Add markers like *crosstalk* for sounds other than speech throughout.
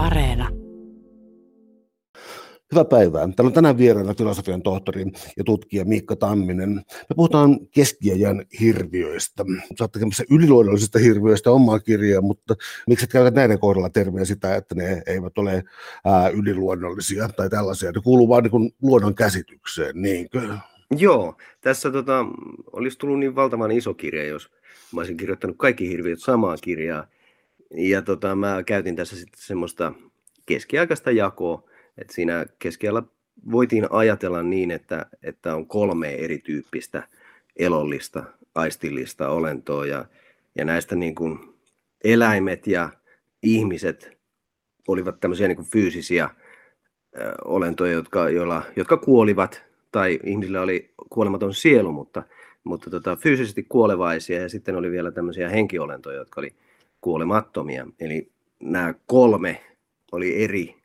Areena. Hyvää päivää. Täällä on tänään vieraana filosofian tohtori ja tutkija Miikka Tamminen. Me puhutaan keskiajan hirviöistä. Sä oot tekemässä yliluonnollisista hirviöistä omaa kirjaa, mutta miksi et käytä näiden kohdalla termiä sitä, että ne eivät ole ää, yliluonnollisia tai tällaisia? Ne kuuluu vain niin luonnon käsitykseen, niinkö? Joo, tässä tota, olisi tullut niin valtavan iso kirja, jos mä olisin kirjoittanut kaikki hirviöt samaa kirjaa. Ja tota, mä käytin tässä sitten semmoista keskiaikaista jakoa, että siinä keskellä voitiin ajatella niin, että, että on kolme erityyppistä elollista, aistillista olentoa ja, ja näistä niin kuin eläimet ja ihmiset olivat tämmöisiä niin kuin fyysisiä olentoja, jotka, joilla, jotka kuolivat tai ihmisillä oli kuolematon sielu, mutta, mutta tota, fyysisesti kuolevaisia ja sitten oli vielä tämmöisiä henkiolentoja, jotka oli kuolemattomia. Eli nämä kolme oli eri,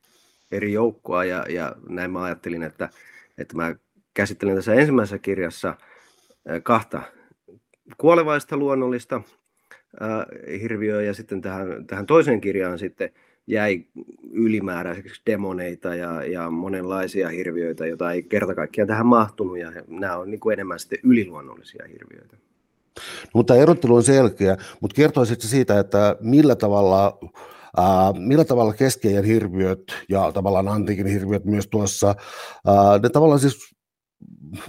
eri joukkoa ja, ja näin mä ajattelin, että, että mä käsittelen tässä ensimmäisessä kirjassa kahta kuolevaista luonnollista äh, hirviöä ja sitten tähän, tähän toiseen kirjaan sitten jäi ylimääräiseksi demoneita ja, ja monenlaisia hirviöitä, joita ei kerta kaikkiaan tähän mahtunut, ja nämä on niin kuin enemmän sitten yliluonnollisia hirviöitä. Mutta erottelu on selkeä, mutta kertoisitko siitä, että millä tavalla Uh, millä tavalla keskeijän hirviöt ja tavallaan antiikin hirviöt myös tuossa, uh, ne tavallaan siis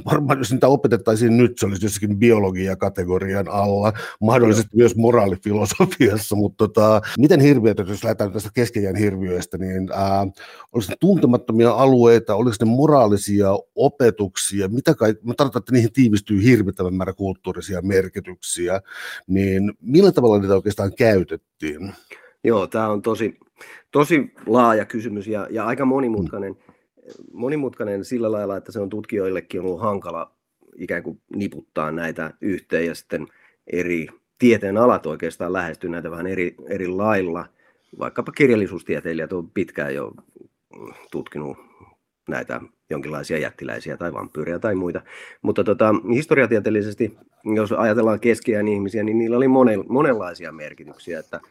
varmaan jos niitä opetettaisiin nyt, se olisi jossakin biologia-kategorian alla, mahdollisesti Joo. myös moraalifilosofiassa, mutta tota, miten hirviöt, jos lähdetään tästä keskeijän hirviöistä, niin ää, olisi ne tuntemattomia alueita, oliko ne moraalisia opetuksia, mitä kai, mä tarkoitan, että niihin tiivistyy hirvittävän määrä kulttuurisia merkityksiä, niin millä tavalla niitä oikeastaan käytettiin? Joo, tämä on tosi, tosi laaja kysymys ja, ja aika monimutkainen. Hmm monimutkainen sillä lailla, että se on tutkijoillekin ollut hankala ikään kuin niputtaa näitä yhteen ja sitten eri tieteen alat oikeastaan lähestyy näitä vähän eri, eri lailla. Vaikkapa kirjallisuustieteilijät on pitkään jo tutkinut näitä jonkinlaisia jättiläisiä tai vampyyriä tai muita. Mutta tota, historiatieteellisesti, jos ajatellaan keskiään ihmisiä, niin niillä oli monen, monenlaisia merkityksiä, että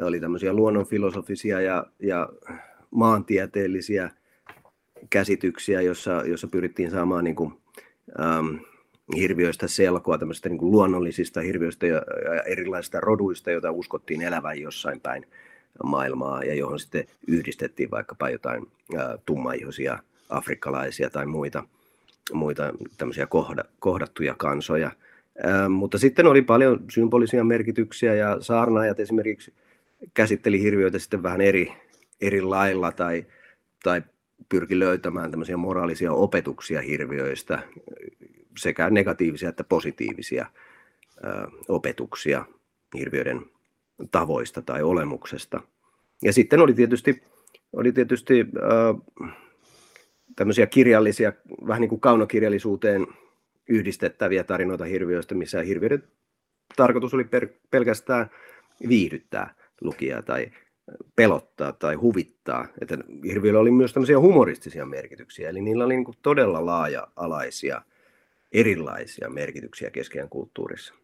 oli tämmöisiä luonnonfilosofisia ja, ja maantieteellisiä käsityksiä, jossa, jossa pyrittiin saamaan niin kuin, ähm, hirviöistä selkoa, tämmöistä niin kuin luonnollisista hirviöistä ja, ja erilaisista roduista, joita uskottiin elävän jossain päin maailmaa ja johon sitten yhdistettiin vaikkapa jotain äh, tummaihoisia afrikkalaisia tai muita, muita tämmöisiä kohda, kohdattuja kansoja. Ähm, mutta sitten oli paljon symbolisia merkityksiä ja saarnaajat esimerkiksi käsitteli hirviöitä sitten vähän eri, eri lailla tai, tai pyrki löytämään tämmöisiä moraalisia opetuksia hirviöistä, sekä negatiivisia että positiivisia ö, opetuksia hirviöiden tavoista tai olemuksesta. Ja sitten oli tietysti, oli tietysti ö, tämmöisiä kirjallisia, vähän niin kuin kaunokirjallisuuteen yhdistettäviä tarinoita hirviöistä, missä hirviöiden tarkoitus oli per, pelkästään viihdyttää lukijaa tai pelottaa tai huvittaa. Että hirviöillä oli myös tämmöisiä humoristisia merkityksiä, eli niillä oli niin kuin todella laaja-alaisia, erilaisia merkityksiä keskeään kulttuurissa.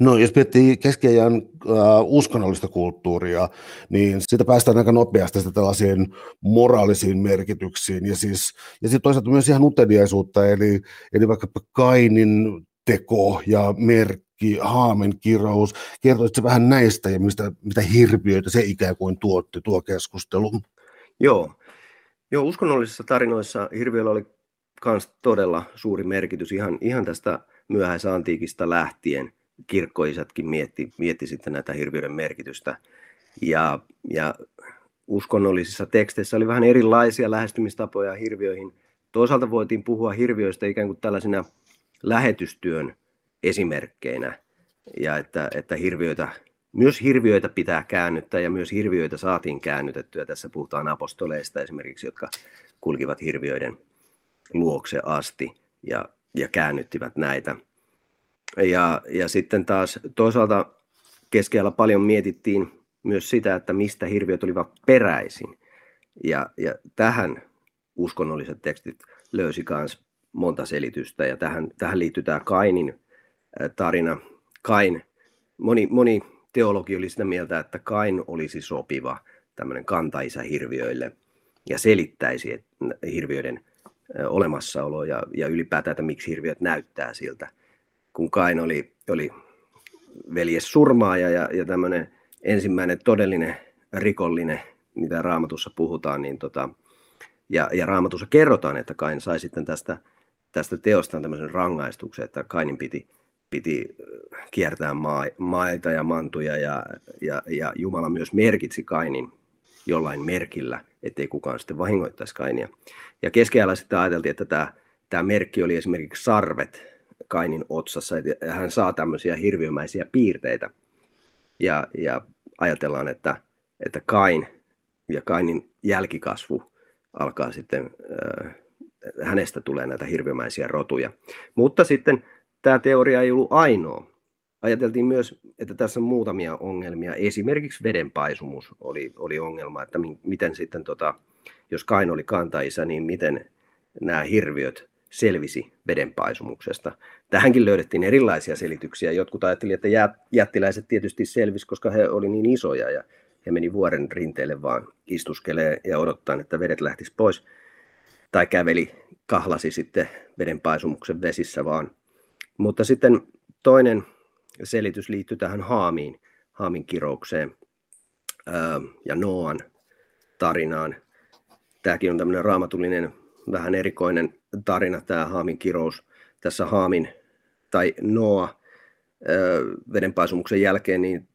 No jos miettii keskiajan äh, uskonnollista kulttuuria, niin siitä päästään aika nopeasti sitä tällaisiin moraalisiin merkityksiin ja siis, ja siis toisaalta myös ihan uteliaisuutta, eli, eli vaikkapa Kainin teko ja merkki haamen kirous. Kertoisitko vähän näistä ja mistä, mitä hirviöitä se ikään kuin tuotti tuo keskustelu? Joo. Joo, uskonnollisissa tarinoissa hirviöillä oli myös todella suuri merkitys ihan, ihan tästä myöhäisantiikista lähtien. Kirkkoisätkin mietti, mietti sitten näitä hirviöiden merkitystä. Ja, ja uskonnollisissa teksteissä oli vähän erilaisia lähestymistapoja hirviöihin. Toisaalta voitiin puhua hirviöistä ikään kuin tällaisina lähetystyön esimerkkeinä ja että, että hirviöitä, myös hirviöitä pitää käännyttää ja myös hirviöitä saatiin käännytettyä. Tässä puhutaan apostoleista esimerkiksi, jotka kulkivat hirviöiden luokse asti ja, ja käännyttivät näitä. Ja, ja sitten taas toisaalta keskellä paljon mietittiin myös sitä, että mistä hirviöt olivat peräisin. Ja, ja tähän uskonnolliset tekstit löysi myös monta selitystä ja tähän, tähän liittyy tämä Kainin tarina. Kain, moni, moni teologi oli sitä mieltä, että Kain olisi sopiva tämmöinen kantaisa hirviöille ja selittäisi hirviöiden olemassaolo ja, ja ylipäätään, että miksi hirviöt näyttää siltä. Kun Kain oli, oli veljes surmaaja ja, ja tämmöinen ensimmäinen todellinen rikollinen, mitä raamatussa puhutaan, niin tota, ja, ja raamatussa kerrotaan, että Kain sai sitten tästä, tästä teostaan tämmöisen rangaistuksen, että Kainin piti, piti kiertää maa, maita ja mantuja ja, ja, ja Jumala myös merkitsi Kainin jollain merkillä, ettei kukaan sitten vahingoittaisi Kainia. Ja keskiajalla sitten ajateltiin, että tämä, tämä merkki oli esimerkiksi sarvet Kainin otsassa, ja hän saa tämmöisiä hirviömäisiä piirteitä. Ja, ja ajatellaan, että, että Kain ja Kainin jälkikasvu alkaa sitten, äh, hänestä tulee näitä hirviömäisiä rotuja. Mutta sitten tämä teoria ei ollut ainoa. Ajateltiin myös, että tässä on muutamia ongelmia. Esimerkiksi vedenpaisumus oli, oli ongelma, että miten sitten, tota, jos Kain oli kantaisa, niin miten nämä hirviöt selvisi vedenpaisumuksesta. Tähänkin löydettiin erilaisia selityksiä. Jotkut ajattelivat, että jättiläiset tietysti selvisi, koska he oli niin isoja ja he meni vuoren rinteelle vaan istuskelee ja odottaa, että vedet lähtisi pois. Tai käveli, kahlasi sitten vedenpaisumuksen vesissä vaan. Mutta sitten toinen selitys liittyy tähän Haamiin, Haamin kiroukseen ja Noan tarinaan. Tämäkin on tämmöinen raamatullinen, vähän erikoinen tarina, tämä Haamin kirous. Tässä Haamin tai Noa vedenpaisumuksen jälkeen, niin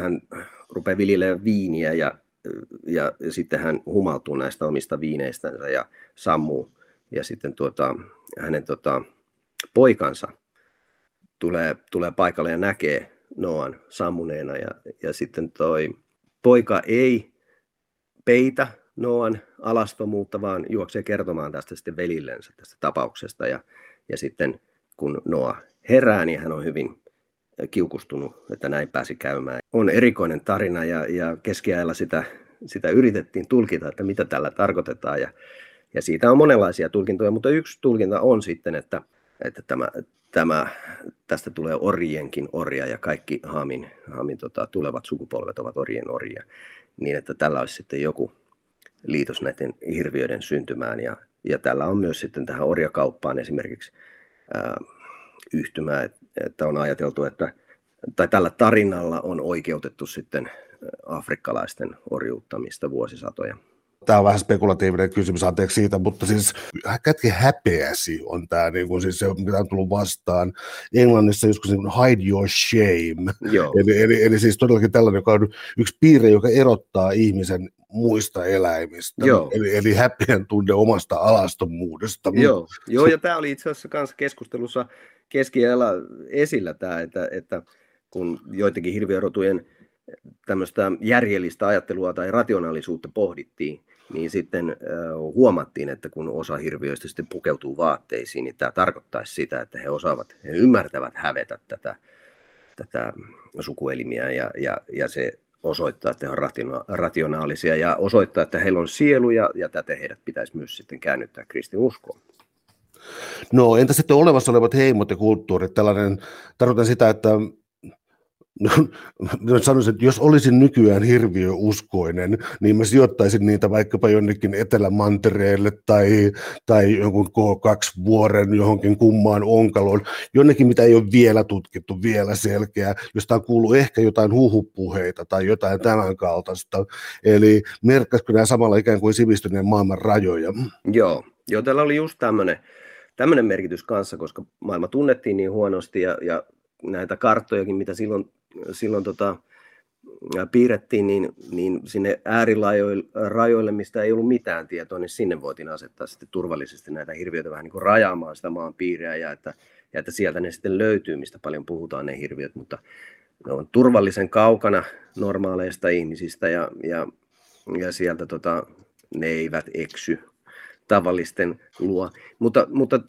hän rupeaa viljelemään viiniä ja, ja, ja sitten hän humaltuu näistä omista viineistänsä ja sammuu. Ja sitten tuota, hänen tuota, poikansa tulee, tulee paikalle ja näkee Noan sammuneena ja, ja sitten toi poika ei peitä Noan alastomuutta, vaan juoksee kertomaan tästä sitten velillensä tästä tapauksesta ja, ja sitten kun Noa herää, niin hän on hyvin kiukustunut, että näin pääsi käymään. On erikoinen tarina ja, ja keskiajalla sitä, sitä yritettiin tulkita, että mitä tällä tarkoitetaan ja, ja siitä on monenlaisia tulkintoja, mutta yksi tulkinta on sitten, että, että tämä, tämä, tästä tulee orjienkin orja ja kaikki Haamin, Haamin tota, tulevat sukupolvet ovat orjien orjia, niin että tällä olisi sitten joku liitos näiden hirviöiden syntymään ja, ja tällä on myös sitten tähän orjakauppaan esimerkiksi ää, yhtymää, että on ajateltu, että tai tällä tarinalla on oikeutettu sitten afrikkalaisten orjuuttamista vuosisatoja. Tämä on vähän spekulatiivinen kysymys, anteeksi siitä, mutta siis kätke häpeäsi on tämä, niin kuin siis se, mitä on tullut vastaan. Englannissa joskus niin hide your shame. Joo. *laughs* Eli, eli, eli, siis todellakin tällainen, joka on yksi piirre, joka erottaa ihmisen muista eläimistä. Joo. Eli, eli häpeän tunne omasta alastomuudesta. Joo, Joo ja tämä oli itse asiassa kanssa keskustelussa keskiajalla esillä tämä, että, että kun joitakin hirviörotujen tämmöistä järjellistä ajattelua tai rationaalisuutta pohdittiin, niin sitten huomattiin, että kun osa hirviöistä sitten pukeutuu vaatteisiin, niin tämä tarkoittaisi sitä, että he osaavat, he ymmärtävät hävetä tätä, tätä sukuelimiä ja, ja, ja se osoittaa, että he ovat rationaalisia ja osoittaa, että heillä on sielu ja, ja tätä heidät pitäisi myös sitten käännyttää kristinuskoon. No entä sitten olemassa olevat heimot ja kulttuurit? Tällainen, tarkoitan sitä, että no, sanoisin, että jos olisin nykyään hirviöuskoinen, niin mä sijoittaisin niitä vaikkapa jonnekin Etelämantereelle tai, tai jonkun K2-vuoren johonkin kummaan onkaloon, jonnekin, mitä ei ole vielä tutkittu, vielä selkeää, josta on kuullut ehkä jotain huhupuheita tai jotain tämän kaltaista. Eli merkkaisiko nämä samalla ikään kuin sivistyneen maailman rajoja? Joo, joo tällä oli just tämmöinen tämmöinen merkitys kanssa, koska maailma tunnettiin niin huonosti ja, ja näitä karttojakin, mitä silloin silloin tota, piirrettiin, niin, niin sinne äärirajoille, mistä ei ollut mitään tietoa, niin sinne voitiin asettaa sitten turvallisesti näitä hirviöitä vähän niin kuin rajaamaan sitä maan piiriä ja että, ja että sieltä ne sitten löytyy, mistä paljon puhutaan ne hirviöt, mutta ne on turvallisen kaukana normaaleista ihmisistä ja, ja, ja sieltä tota, ne eivät eksy tavallisten luo. Mutta, mutta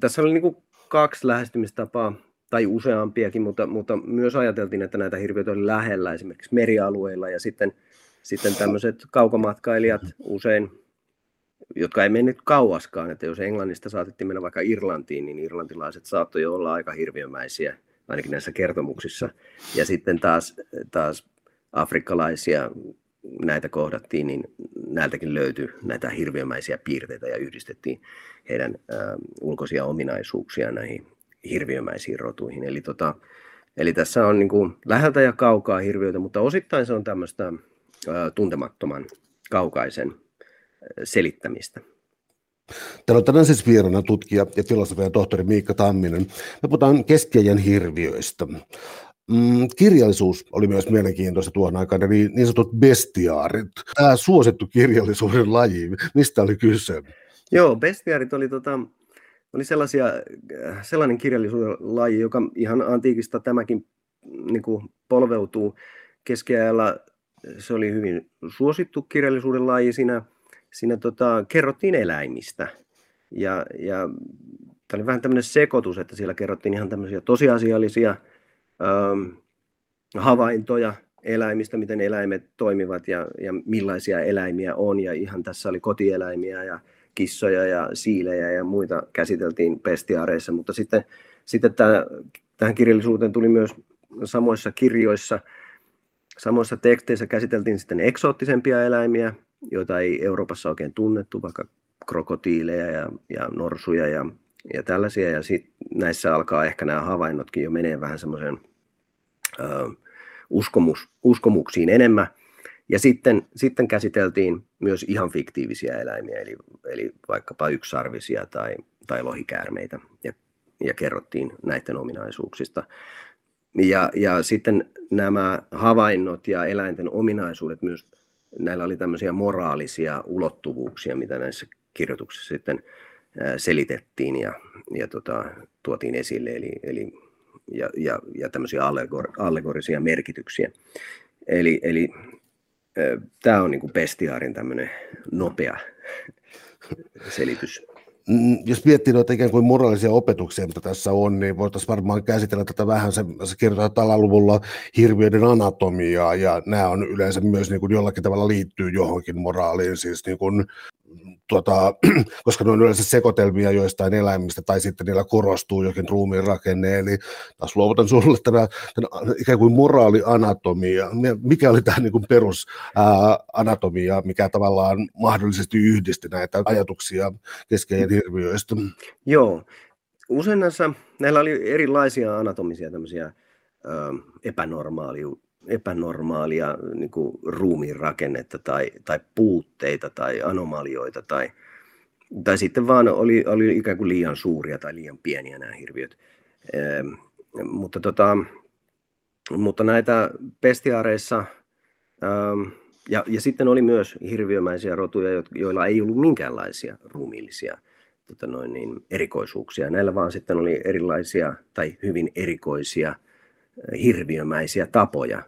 tässä oli niin kuin kaksi lähestymistapaa tai useampiakin, mutta, mutta myös ajateltiin, että näitä hirviöitä oli lähellä esimerkiksi merialueilla ja sitten, sitten tämmöiset kaukomatkailijat usein, jotka ei mennyt kauaskaan, että jos Englannista saatettiin mennä vaikka Irlantiin, niin irlantilaiset saattoi olla aika hirviömäisiä, ainakin näissä kertomuksissa. Ja sitten taas, taas afrikkalaisia näitä kohdattiin, niin näiltäkin löytyi näitä hirviömäisiä piirteitä ja yhdistettiin heidän ä, ulkoisia ominaisuuksia näihin hirviömäisiin rotuihin. Eli, tota, eli tässä on niin kuin läheltä ja kaukaa hirviöitä, mutta osittain se on tämmöistä ä, tuntemattoman kaukaisen selittämistä. Täällä on tänään siis vieraana tutkija ja filosofian tohtori Miikka Tamminen. Me puhutaan keskiajan hirviöistä. Mm, kirjallisuus oli myös mielenkiintoista tuon aikana, niin, niin sanotut bestiaarit. Tämä suosittu kirjallisuuden laji, mistä oli kyse? Joo, bestiaarit oli, tota, oli sellaisia, sellainen kirjallisuuden laji, joka ihan antiikista tämäkin niin kuin polveutuu. Keskiajalla se oli hyvin suosittu kirjallisuuden laji. Siinä, siinä tota, kerrottiin eläimistä. Ja, ja tämä oli vähän tämmöinen sekoitus, että siellä kerrottiin ihan tämmöisiä tosiasiallisia – ähm, havaintoja eläimistä, miten eläimet toimivat ja, ja millaisia eläimiä on. Ja ihan tässä oli kotieläimiä ja kissoja ja siilejä ja muita käsiteltiin pestiaareissa, mutta sitten, sitten tämä, tähän kirjallisuuteen tuli myös samoissa kirjoissa, samoissa teksteissä käsiteltiin sitten eksoottisempia eläimiä, joita ei Euroopassa oikein tunnettu, vaikka krokotiileja ja, ja norsuja ja, ja tällaisia. Ja sit näissä alkaa ehkä nämä havainnotkin jo menee vähän semmoisen uskomus, uskomuksiin enemmän. Ja sitten, sitten käsiteltiin myös ihan fiktiivisiä eläimiä, eli, eli vaikkapa yksarvisia tai, tai lohikäärmeitä, ja, ja kerrottiin näiden ominaisuuksista. Ja, ja sitten nämä havainnot ja eläinten ominaisuudet myös, näillä oli tämmöisiä moraalisia ulottuvuuksia, mitä näissä kirjoituksissa sitten selitettiin ja, ja tota, tuotiin esille. Eli, eli ja, ja, ja tämmöisiä allegor, allegorisia merkityksiä. Eli, eli tämä on niin bestiaarin tämmöinen nopea selitys. Mm, jos miettii noita ikään kuin moraalisia opetuksia, mitä tässä on, niin voitaisiin varmaan käsitellä tätä vähän, se, se kirjoittaa tällä luvulla hirviöiden anatomiaa, ja nämä on yleensä myös niin kuin jollakin tavalla liittyy johonkin moraaliin, siis niin kuin tuota, *clears throat* koska ne on yleensä sekoitelmia joistain eläimistä, tai sitten niillä korostuu jokin ruumiin rakenne, eli taas luovutan sinulle tämä, tämä ikään kuin moraalianatomia, mikä oli tämä niin perusanatomia, mikä tavallaan mahdollisesti yhdisti näitä ajatuksia keskeinen hirviöistä? Joo, usein näissä, näillä oli erilaisia anatomisia tämmöisiä ö, epänormaalia epänormaalia niin kuin ruumiin rakennetta tai, tai puutteita tai anomalioita tai, tai sitten vaan oli, oli ikään kuin liian suuria tai liian pieniä nämä hirviöt. E, mutta, tota, mutta näitä pestiaareissa ähm, ja, ja sitten oli myös hirviömäisiä rotuja, joilla ei ollut minkäänlaisia ruumiillisia tota noin niin, erikoisuuksia. Näillä vaan sitten oli erilaisia tai hyvin erikoisia – hirviömäisiä tapoja.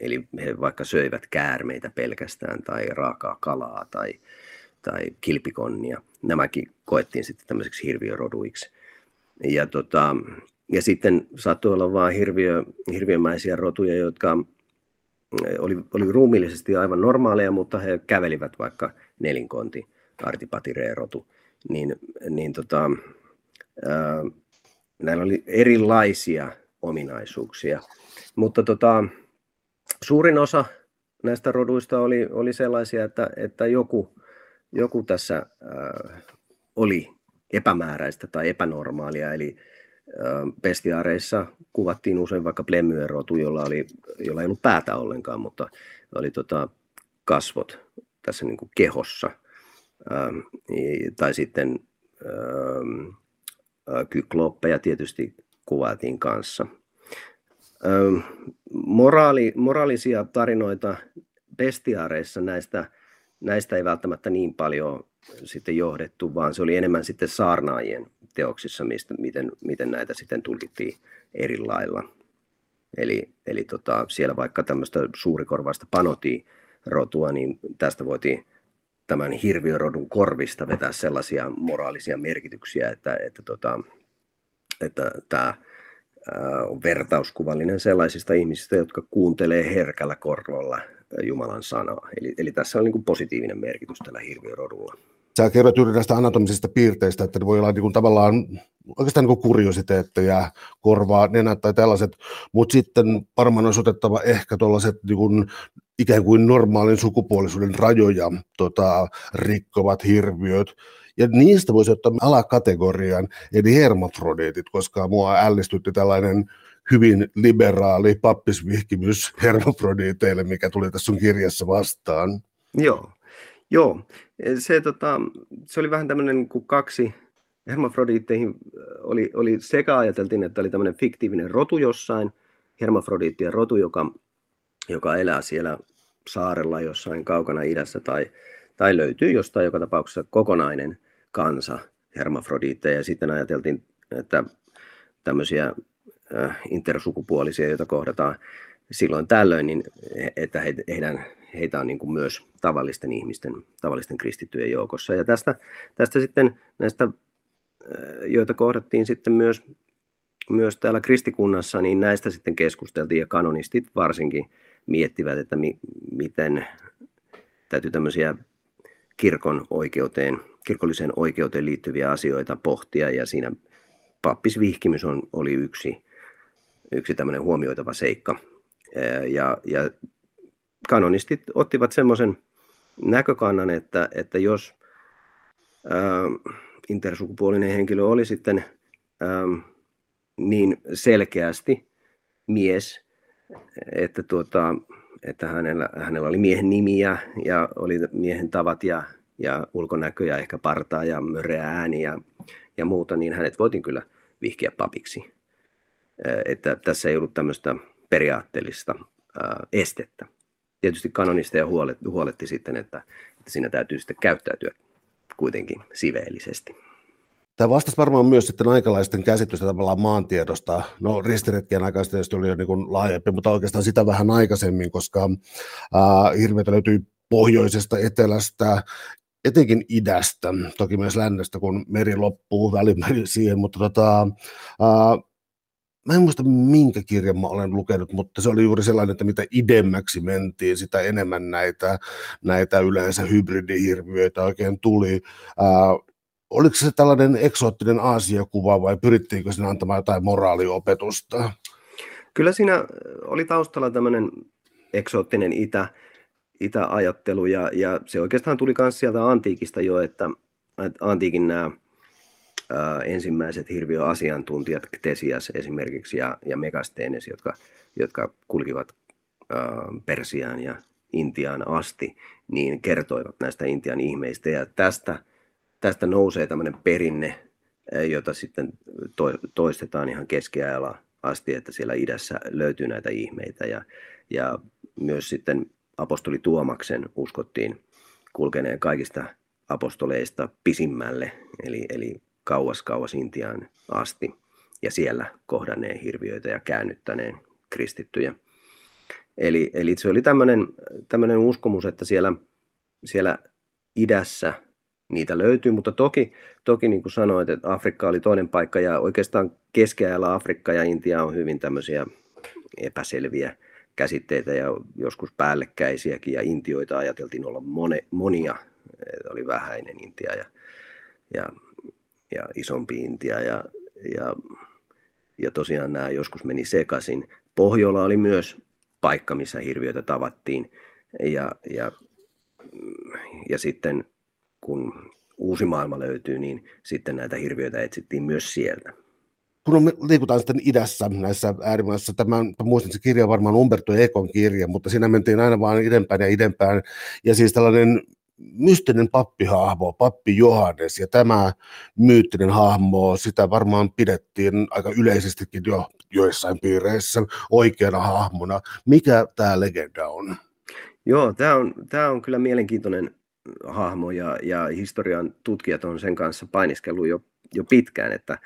Eli he vaikka söivät käärmeitä pelkästään tai raakaa kalaa tai, tai kilpikonnia. Nämäkin koettiin sitten tämmöiseksi hirviöroduiksi. Ja, tota, ja sitten saattoi olla vain hirviö, hirviömäisiä rotuja, jotka oli, oli ruumiillisesti aivan normaaleja, mutta he kävelivät vaikka nelinkonti, artipatireerotu, niin, niin tota, ää, näillä oli erilaisia ominaisuuksia. Mutta tota, suurin osa näistä roduista oli, oli sellaisia, että, että joku, joku tässä äh, oli epämääräistä tai epänormaalia, eli äh, pestiaareissa kuvattiin usein vaikka plemyön-rotu, jolla, oli, jolla ei ollut päätä ollenkaan, mutta oli tota, kasvot tässä niin kuin kehossa. Ähm, tai sitten ähm, äh, kykloppeja tietysti kuvailtiin kanssa. Moraali, moraalisia tarinoita bestiaareissa näistä, näistä ei välttämättä niin paljon sitten johdettu, vaan se oli enemmän sitten saarnaajien teoksissa, mistä, miten, miten näitä sitten tulkittiin eri lailla. Eli, eli tota, siellä vaikka tämmöistä suurikorvaista panotii-rotua, niin tästä voitiin tämän hirviörodun korvista vetää sellaisia moraalisia merkityksiä, että, että, tota, että tämä on vertauskuvallinen sellaisista ihmisistä, jotka kuuntelee herkällä korvalla Jumalan sanaa. Eli, eli tässä on niin positiivinen merkitys tällä hirviörodulla. sä kerrot juuri näistä anatomisista piirteistä, että ne voi olla niin kuin tavallaan oikeastaan niin kuriositeetteja, korvaa, nenät tai tällaiset, mutta sitten varmaan olisi otettava ehkä tuollaiset niin kuin, ikään kuin normaalin sukupuolisuuden rajoja tota, rikkovat hirviöt, ja niistä voisi ottaa alakategorian, eli hermafrodiitit, koska mua ällistytti tällainen hyvin liberaali pappisvihkimys hermafrodiiteille, mikä tuli tässä sun kirjassa vastaan. Joo, Joo. Se, tota, se oli vähän tämmöinen kuin kaksi hermafrodiitteihin oli, oli sekä ajateltiin, että oli tämmöinen fiktiivinen rotu jossain, hermafrodiittien rotu, joka, joka elää siellä saarella jossain kaukana idässä tai, tai löytyy jostain joka tapauksessa kokonainen kansa hermafrodiitteja. Ja sitten ajateltiin, että tämmöisiä intersukupuolisia, joita kohdataan silloin tällöin, niin että heidän, heitä on niin kuin myös tavallisten ihmisten, tavallisten kristittyjen joukossa. Ja tästä, tästä sitten näistä, joita kohdattiin sitten myös, myös täällä kristikunnassa, niin näistä sitten keskusteltiin ja kanonistit varsinkin miettivät, että mi, miten täytyy tämmöisiä kirkon oikeuteen, kirkolliseen oikeuteen liittyviä asioita pohtia ja siinä pappisvihkimys on, oli yksi, yksi tämmöinen huomioitava seikka. Ja, ja kanonistit ottivat semmoisen näkökannan, että, että jos ää, intersukupuolinen henkilö oli sitten ää, niin selkeästi mies, että, tuota, että hänellä, hänellä oli miehen nimiä ja oli miehen tavat ja, ja ulkonäkö ja ehkä partaa ja möreä ääni ja, ja muuta, niin hänet voitiin kyllä vihkiä papiksi. Että tässä ei ollut tämmöistä periaatteellista estettä tietysti kanonisteja huoletti, huoletti sitten, että, että siinä täytyy sitten käyttäytyä kuitenkin siveellisesti. Tämä vastasi varmaan myös sitten aikalaisten käsitystä tavallaan maantiedosta. No ristiretkien aikaisesti tietysti oli jo niin kuin laajempi, mutta oikeastaan sitä vähän aikaisemmin, koska äh, hirveitä löytyy pohjoisesta, etelästä, etenkin idästä, toki myös lännestä, kun meri loppuu, välimeri siihen, mutta tota, äh, mä en muista minkä kirjan mä olen lukenut, mutta se oli juuri sellainen, että mitä idemmäksi mentiin, sitä enemmän näitä, näitä yleensä hybridihirviöitä oikein tuli. Oliko se tällainen eksoottinen Aasia-kuva vai pyrittiinkö sinä antamaan jotain moraaliopetusta? Kyllä siinä oli taustalla tämmöinen eksoottinen itä, itäajattelu ja, ja se oikeastaan tuli myös sieltä antiikista jo, että, antiikin nämä ää, ensimmäiset hirviöasiantuntijat, Ktesias esimerkiksi ja, ja Megastenes, jotka, jotka kulkivat ää, Persiaan ja Intiaan asti, niin kertoivat näistä Intian ihmeistä ja tästä, tästä nousee tämmöinen perinne, jota sitten toistetaan ihan keskiajalla asti, että siellä idässä löytyy näitä ihmeitä ja, ja myös sitten apostoli Tuomaksen uskottiin kulkeneen kaikista apostoleista pisimmälle, eli, eli kauas kauas Intiaan asti ja siellä kohdanneen hirviöitä ja käännyttäneen kristittyjä. Eli, eli se oli tämmöinen uskomus, että siellä, siellä idässä niitä löytyy, mutta toki, toki niin kuin sanoit, että Afrikka oli toinen paikka ja oikeastaan keskiajalla Afrikka ja Intia on hyvin tämmöisiä epäselviä käsitteitä ja joskus päällekkäisiäkin ja intioita ajateltiin olla mone, monia, oli vähäinen Intia ja, ja ja isompi Intia ja, ja, ja tosiaan nämä joskus meni sekaisin. Pohjola oli myös paikka, missä hirviöitä tavattiin ja, ja, ja sitten kun uusi maailma löytyy, niin sitten näitä hirviöitä etsittiin myös sieltä kun me liikutaan sitten idässä näissä äärimmäisissä, tämän, muistan, se kirja varmaan Umberto Ekon kirja, mutta siinä mentiin aina vaan idempään ja idempään, ja siis tällainen mystinen pappihahmo, pappi Johannes, ja tämä myyttinen hahmo, sitä varmaan pidettiin aika yleisestikin jo joissain piireissä oikeana hahmona. Mikä tämä legenda on? Joo, tämä on, tämä on kyllä mielenkiintoinen hahmo, ja, ja historian tutkijat on sen kanssa painiskellut jo, jo pitkään, että,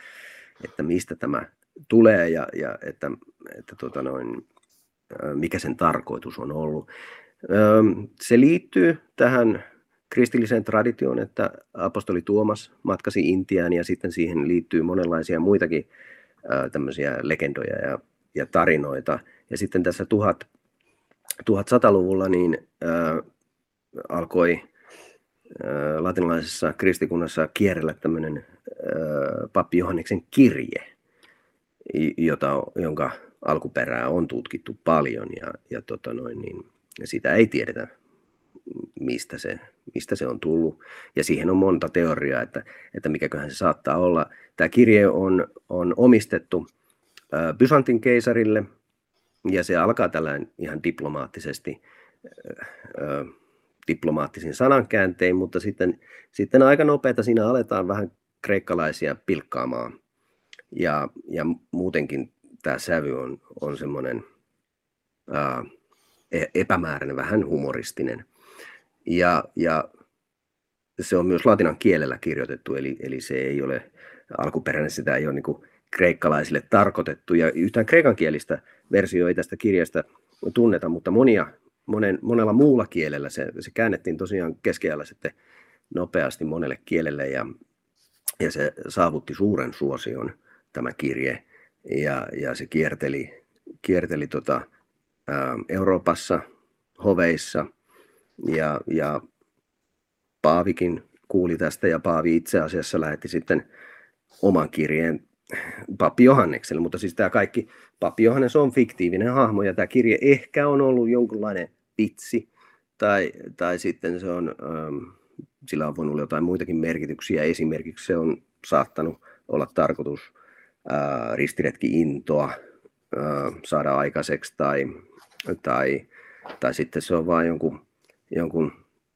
että mistä tämä tulee, ja, ja että, että tota noin, mikä sen tarkoitus on ollut. Se liittyy tähän kristilliseen traditioon, että apostoli Tuomas matkasi Intiaan ja sitten siihen liittyy monenlaisia muitakin tämmöisiä legendoja ja, ja tarinoita. Ja sitten tässä 1000, 1100-luvulla niin alkoi latinalaisessa kristikunnassa kierrellä tämmöinen pappi Johanneksen kirje, jota, jonka alkuperää on tutkittu paljon ja, ja tota noin, niin sitä ei tiedetä, mistä se, mistä se on tullut. Ja siihen on monta teoriaa, että, että mikäköhän se saattaa olla. Tämä kirje on, on omistettu Byzantin keisarille ja se alkaa tällainen ihan diplomaattisesti diplomaattisin sanankääntein, mutta sitten, sitten aika nopeata siinä aletaan vähän kreikkalaisia pilkkaamaan. Ja, ja muutenkin tämä sävy on, on semmoinen e, epämääräinen, vähän humoristinen. Ja, ja se on myös latinan kielellä kirjoitettu, eli, eli se ei ole alkuperäinen, sitä ei ole niin kreikkalaisille tarkoitettu. Ja yhtään kreikankielistä versio ei tästä kirjasta tunneta, mutta monia, monen, monella muulla kielellä. Se, se käännettiin tosiaan keskiajalla sitten nopeasti monelle kielelle ja, ja se saavutti suuren suosion tämä kirje. Ja, ja se kierteli, kierteli tota, ää, Euroopassa, hoveissa. Ja, ja Paavikin kuuli tästä ja Paavi itse asiassa lähetti sitten oman kirjeen pappi Johannekselle, mutta siis tämä kaikki, pappi Johannes on fiktiivinen hahmo ja tämä kirje ehkä on ollut jonkunlainen vitsi tai, tai sitten se on, ähm, sillä on voinut olla jotain muitakin merkityksiä, esimerkiksi se on saattanut olla tarkoitus äh, ristiretki-intoa äh, saada aikaiseksi tai, tai, tai sitten se on vain jonkun, jonkun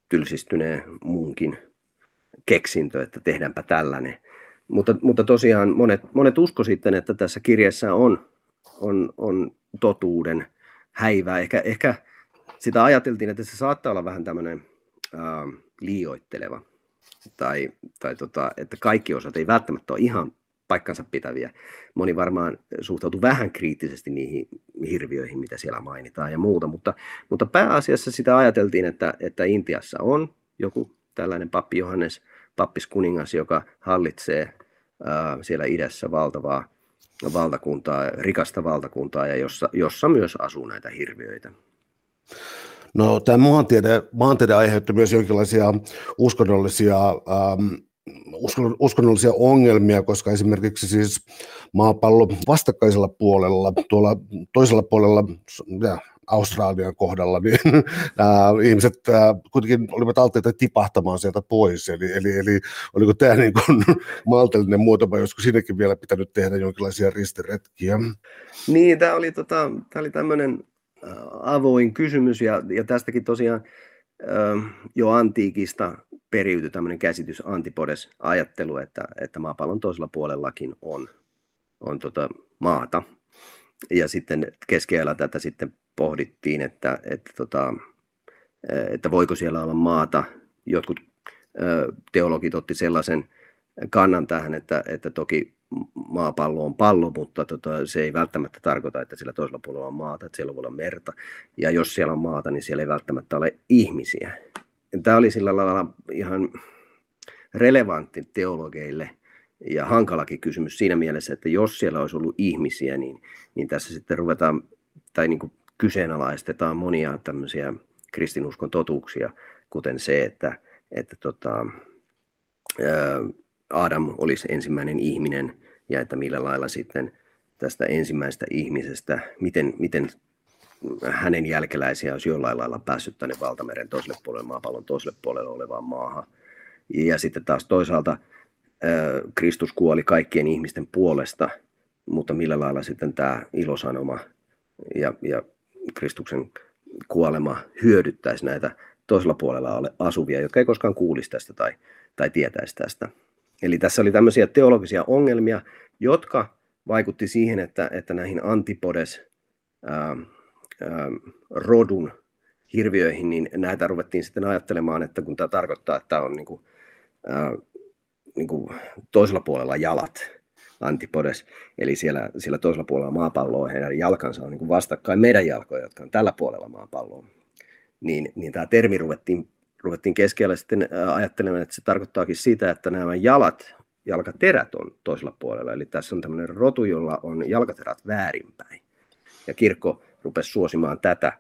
tylsistyneen muunkin keksintö, että tehdäänpä tällainen. Mutta, mutta tosiaan monet, monet usko sitten, että tässä kirjassa on, on, on totuuden häivää. Ehkä, ehkä sitä ajateltiin, että se saattaa olla vähän tämmöinen äh, liioitteleva. Tai, tai tota, että kaikki osat ei välttämättä ole ihan paikkansa pitäviä. Moni varmaan suhtautuu vähän kriittisesti niihin hirviöihin, mitä siellä mainitaan ja muuta, mutta, mutta pääasiassa sitä ajateltiin, että, että Intiassa on joku tällainen pappi Johannes, pappiskuningas, joka hallitsee siellä idässä valtavaa valtakuntaa, rikasta valtakuntaa ja jossa, jossa myös asuu näitä hirviöitä. No tämä maantiede, maantiede aiheutti myös jonkinlaisia uskonnollisia ähm, uskonnollisia ongelmia, koska esimerkiksi siis maapallon vastakkaisella puolella, tuolla toisella puolella, Australian kohdalla, niin *laughs* nämä ihmiset ää, kuitenkin olivat alttiita tipahtamaan sieltä pois. Eli, eli, eli oliko tämä niin kuin *laughs* maltillinen muoto, vai olisiko sinnekin vielä pitänyt tehdä jonkinlaisia ristiretkiä? Niin, tämä oli, tota, tämä oli tämmöinen avoin kysymys, ja, ja tästäkin tosiaan jo antiikista periytyi tämmöinen käsitys antipodes-ajattelu, että, että maapallon toisella puolellakin on, on tota maata. Ja sitten keskellä tätä sitten pohdittiin, että, että, tota, että voiko siellä olla maata. Jotkut teologit otti sellaisen kannan tähän, että, että toki maapallo on pallo, mutta tota, se ei välttämättä tarkoita, että sillä toisella puolella on maata, että siellä voi olla merta. Ja jos siellä on maata, niin siellä ei välttämättä ole ihmisiä. Tämä oli sillä lailla ihan relevantti teologeille ja hankalakin kysymys siinä mielessä, että jos siellä olisi ollut ihmisiä, niin, niin tässä sitten ruvetaan, tai niin kuin kyseenalaistetaan monia tämmöisiä kristinuskon totuuksia, kuten se, että, että tota, Adam olisi ensimmäinen ihminen ja että millä lailla sitten tästä ensimmäisestä ihmisestä, miten, miten hänen jälkeläisiä olisi jollain lailla päässyt tänne valtameren toiselle puolelle, maapallon toiselle puolelle olevaan maahan. Ja sitten taas toisaalta Kristus kuoli kaikkien ihmisten puolesta, mutta millä lailla sitten tämä ilosanoma ja, ja Kristuksen kuolema hyödyttäisi näitä toisella puolella asuvia, jotka ei koskaan kuulisi tästä tai, tai tietäisi tästä. Eli tässä oli tämmöisiä teologisia ongelmia, jotka vaikutti siihen, että, että näihin antipodes ää, ää, rodun hirviöihin, niin näitä ruvettiin sitten ajattelemaan, että kun tämä tarkoittaa, että on niin kuin, ää, niin kuin toisella puolella jalat, antipodes, eli siellä, siellä toisella puolella maapalloa heidän jalkansa on niin vastakkain meidän jalkoja, jotka on tällä puolella maapalloa, niin, niin tämä termi ruvettiin, ruvettiin keskellä sitten ajattelemaan, että se tarkoittaakin sitä, että nämä jalat, jalkaterät on toisella puolella, eli tässä on tämmöinen rotu, jolla on jalkaterät väärinpäin. Ja kirkko rupesi suosimaan tätä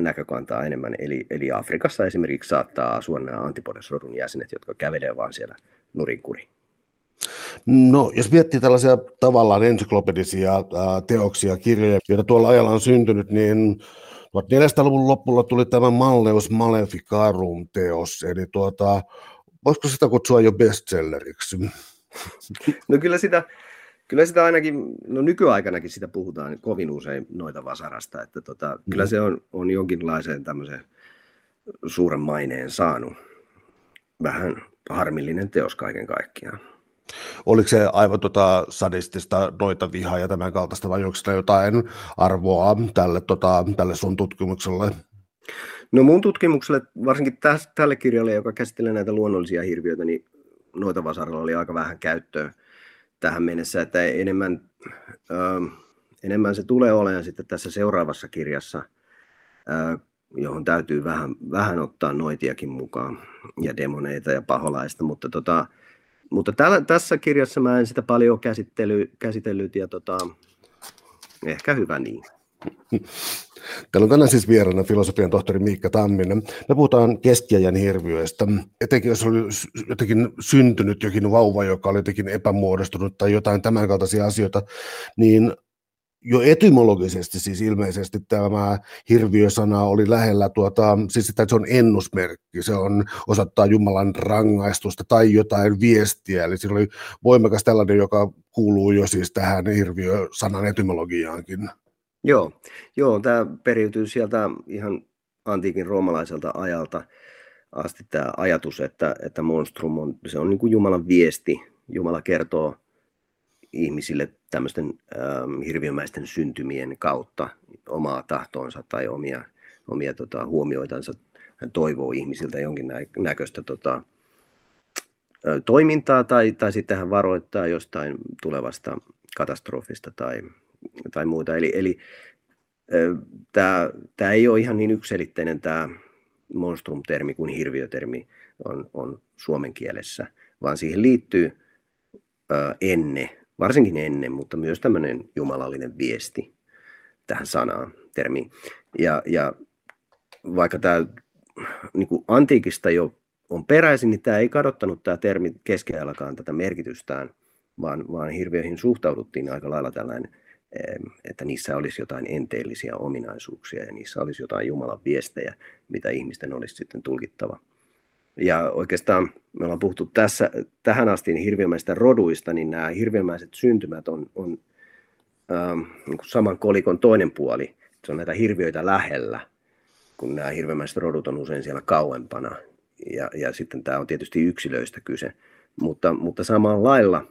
näkökantaa enemmän. Eli, eli Afrikassa esimerkiksi saattaa asua nämä antipodesrodun jäsenet, jotka kävelee vaan siellä nurinkuri. No, jos miettii tällaisia tavallaan ensyklopedisia ää, teoksia, kirjoja, joita tuolla ajalla on syntynyt, niin 1400-luvun lopulla tuli tämä Malleus Maleficarum teos, eli tuota, voisiko sitä kutsua jo bestselleriksi? No kyllä sitä, kyllä sitä ainakin, no nykyaikanakin sitä puhutaan kovin usein noita vasarasta, että tota, mm. kyllä se on, on jonkinlaisen tämmöisen suuren maineen saanut. Vähän harmillinen teos kaiken kaikkiaan. Oliko se aivan tota sadistista noita vihaa ja tämän kaltaista vai onko jotain arvoa tälle, tota, tälle sun tutkimukselle? No mun tutkimukselle, varsinkin täs, tälle kirjalle, joka käsittelee näitä luonnollisia hirviöitä, niin noita vasaralla oli aika vähän käyttöä tähän mennessä, että enemmän, ö, enemmän se tulee olemaan sitten tässä seuraavassa kirjassa, ö, johon täytyy vähän, vähän ottaa noitiakin mukaan ja demoneita ja paholaista, mutta, tota, mutta tällä, tässä kirjassa mä en sitä paljon käsittely, käsitellyt ja tota, ehkä hyvä niin. Täällä on tänään siis vieraana filosofian tohtori Miikka Tamminen. Me puhutaan keskiajan hirviöistä. Etenkin jos oli jotenkin syntynyt jokin vauva, joka oli jotenkin epämuodostunut tai jotain tämän kaltaisia asioita, niin jo etymologisesti siis ilmeisesti tämä hirviösana oli lähellä, tuota, siis että se on ennusmerkki, se on osoittaa Jumalan rangaistusta tai jotain viestiä, eli siinä oli voimakas tällainen, joka kuuluu jo siis tähän hirviösanan etymologiaankin. Joo, joo tämä periytyy sieltä ihan antiikin roomalaiselta ajalta asti tämä ajatus, että, että monstrum on, se on niin kuin Jumalan viesti. Jumala kertoo ihmisille tämmöisten ähm, hirviömäisten syntymien kautta omaa tahtoonsa tai omia, omia tota, huomioitansa. Hän toivoo ihmisiltä jonkin näköistä tota, toimintaa tai, tai sitten hän varoittaa jostain tulevasta katastrofista tai tai muuta. Eli, eli tämä, ei ole ihan niin ykselitteinen tämä monstrum-termi kuin hirviötermi on, on suomen kielessä, vaan siihen liittyy enne, varsinkin ennen, mutta myös tämmöinen jumalallinen viesti tähän sanaan, termiin. Ja, ja vaikka tämä niin antiikista jo on peräisin, niin tämä ei kadottanut tämä termi keskeälläkaan tätä merkitystään, vaan, vaan hirviöihin suhtauduttiin aika lailla tällainen että niissä olisi jotain enteellisiä ominaisuuksia ja niissä olisi jotain Jumalan viestejä, mitä ihmisten olisi sitten tulkittava. Ja oikeastaan me ollaan puhuttu tässä, tähän asti niin hirviömäistä roduista, niin nämä hirviömäiset syntymät on, on ähm, niin saman kolikon toinen puoli. Se on näitä hirviöitä lähellä, kun nämä hirviömäiset rodut on usein siellä kauempana. Ja, ja sitten tämä on tietysti yksilöistä kyse. Mutta, mutta samalla lailla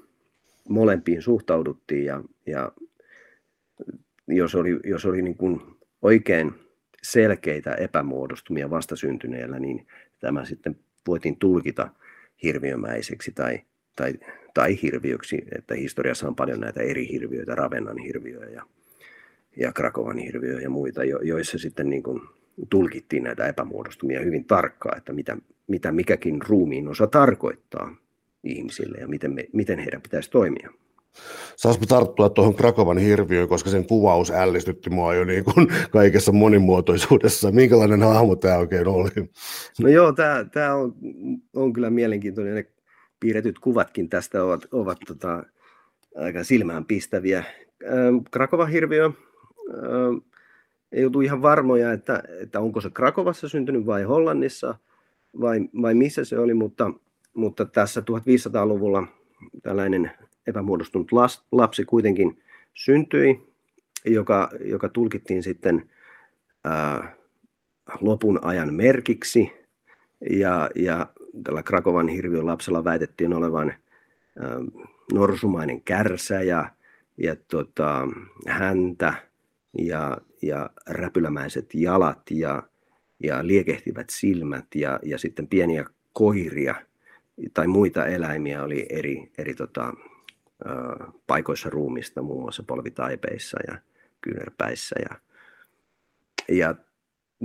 molempiin suhtauduttiin ja, ja jos oli, jos oli niin kuin oikein selkeitä epämuodostumia vastasyntyneellä, niin tämä sitten voitiin tulkita hirviömäiseksi tai, tai, tai hirviöksi, että historiassa on paljon näitä eri hirviöitä, Ravennan hirviöä ja, ja Krakovan hirviöä ja muita, jo, joissa sitten niin kuin tulkittiin näitä epämuodostumia hyvin tarkkaan, että mitä, mitä mikäkin ruumiin osa tarkoittaa ihmisille ja miten, me, miten heidän pitäisi toimia. Saisiko tarttua tuohon Krakovan hirviöön, koska sen kuvaus ällistytti mua jo niin kuin kaikessa monimuotoisuudessa. Minkälainen hahmo tämä oikein oli? No joo, tämä, tämä on, on kyllä mielenkiintoinen. Ne piirretyt kuvatkin tästä ovat, ovat tota, aika silmään pistäviä. Krakovan hirviö ei oltu ihan varmoja, että, että onko se Krakovassa syntynyt vai Hollannissa vai, vai missä se oli, mutta, mutta tässä 1500-luvulla tällainen epämuodostunut lapsi kuitenkin syntyi, joka, joka tulkittiin sitten ää, lopun ajan merkiksi. Ja, ja tällä Krakovan hirviön lapsella väitettiin olevan ää, norsumainen kärsä ja, ja tota, häntä ja, ja räpylämäiset jalat ja, ja liekehtivät silmät ja, ja sitten pieniä koiria tai muita eläimiä oli eri, eri tota, paikoissa ruumista, muun muassa polvitaipeissa ja kyynärpäissä. Ja, ja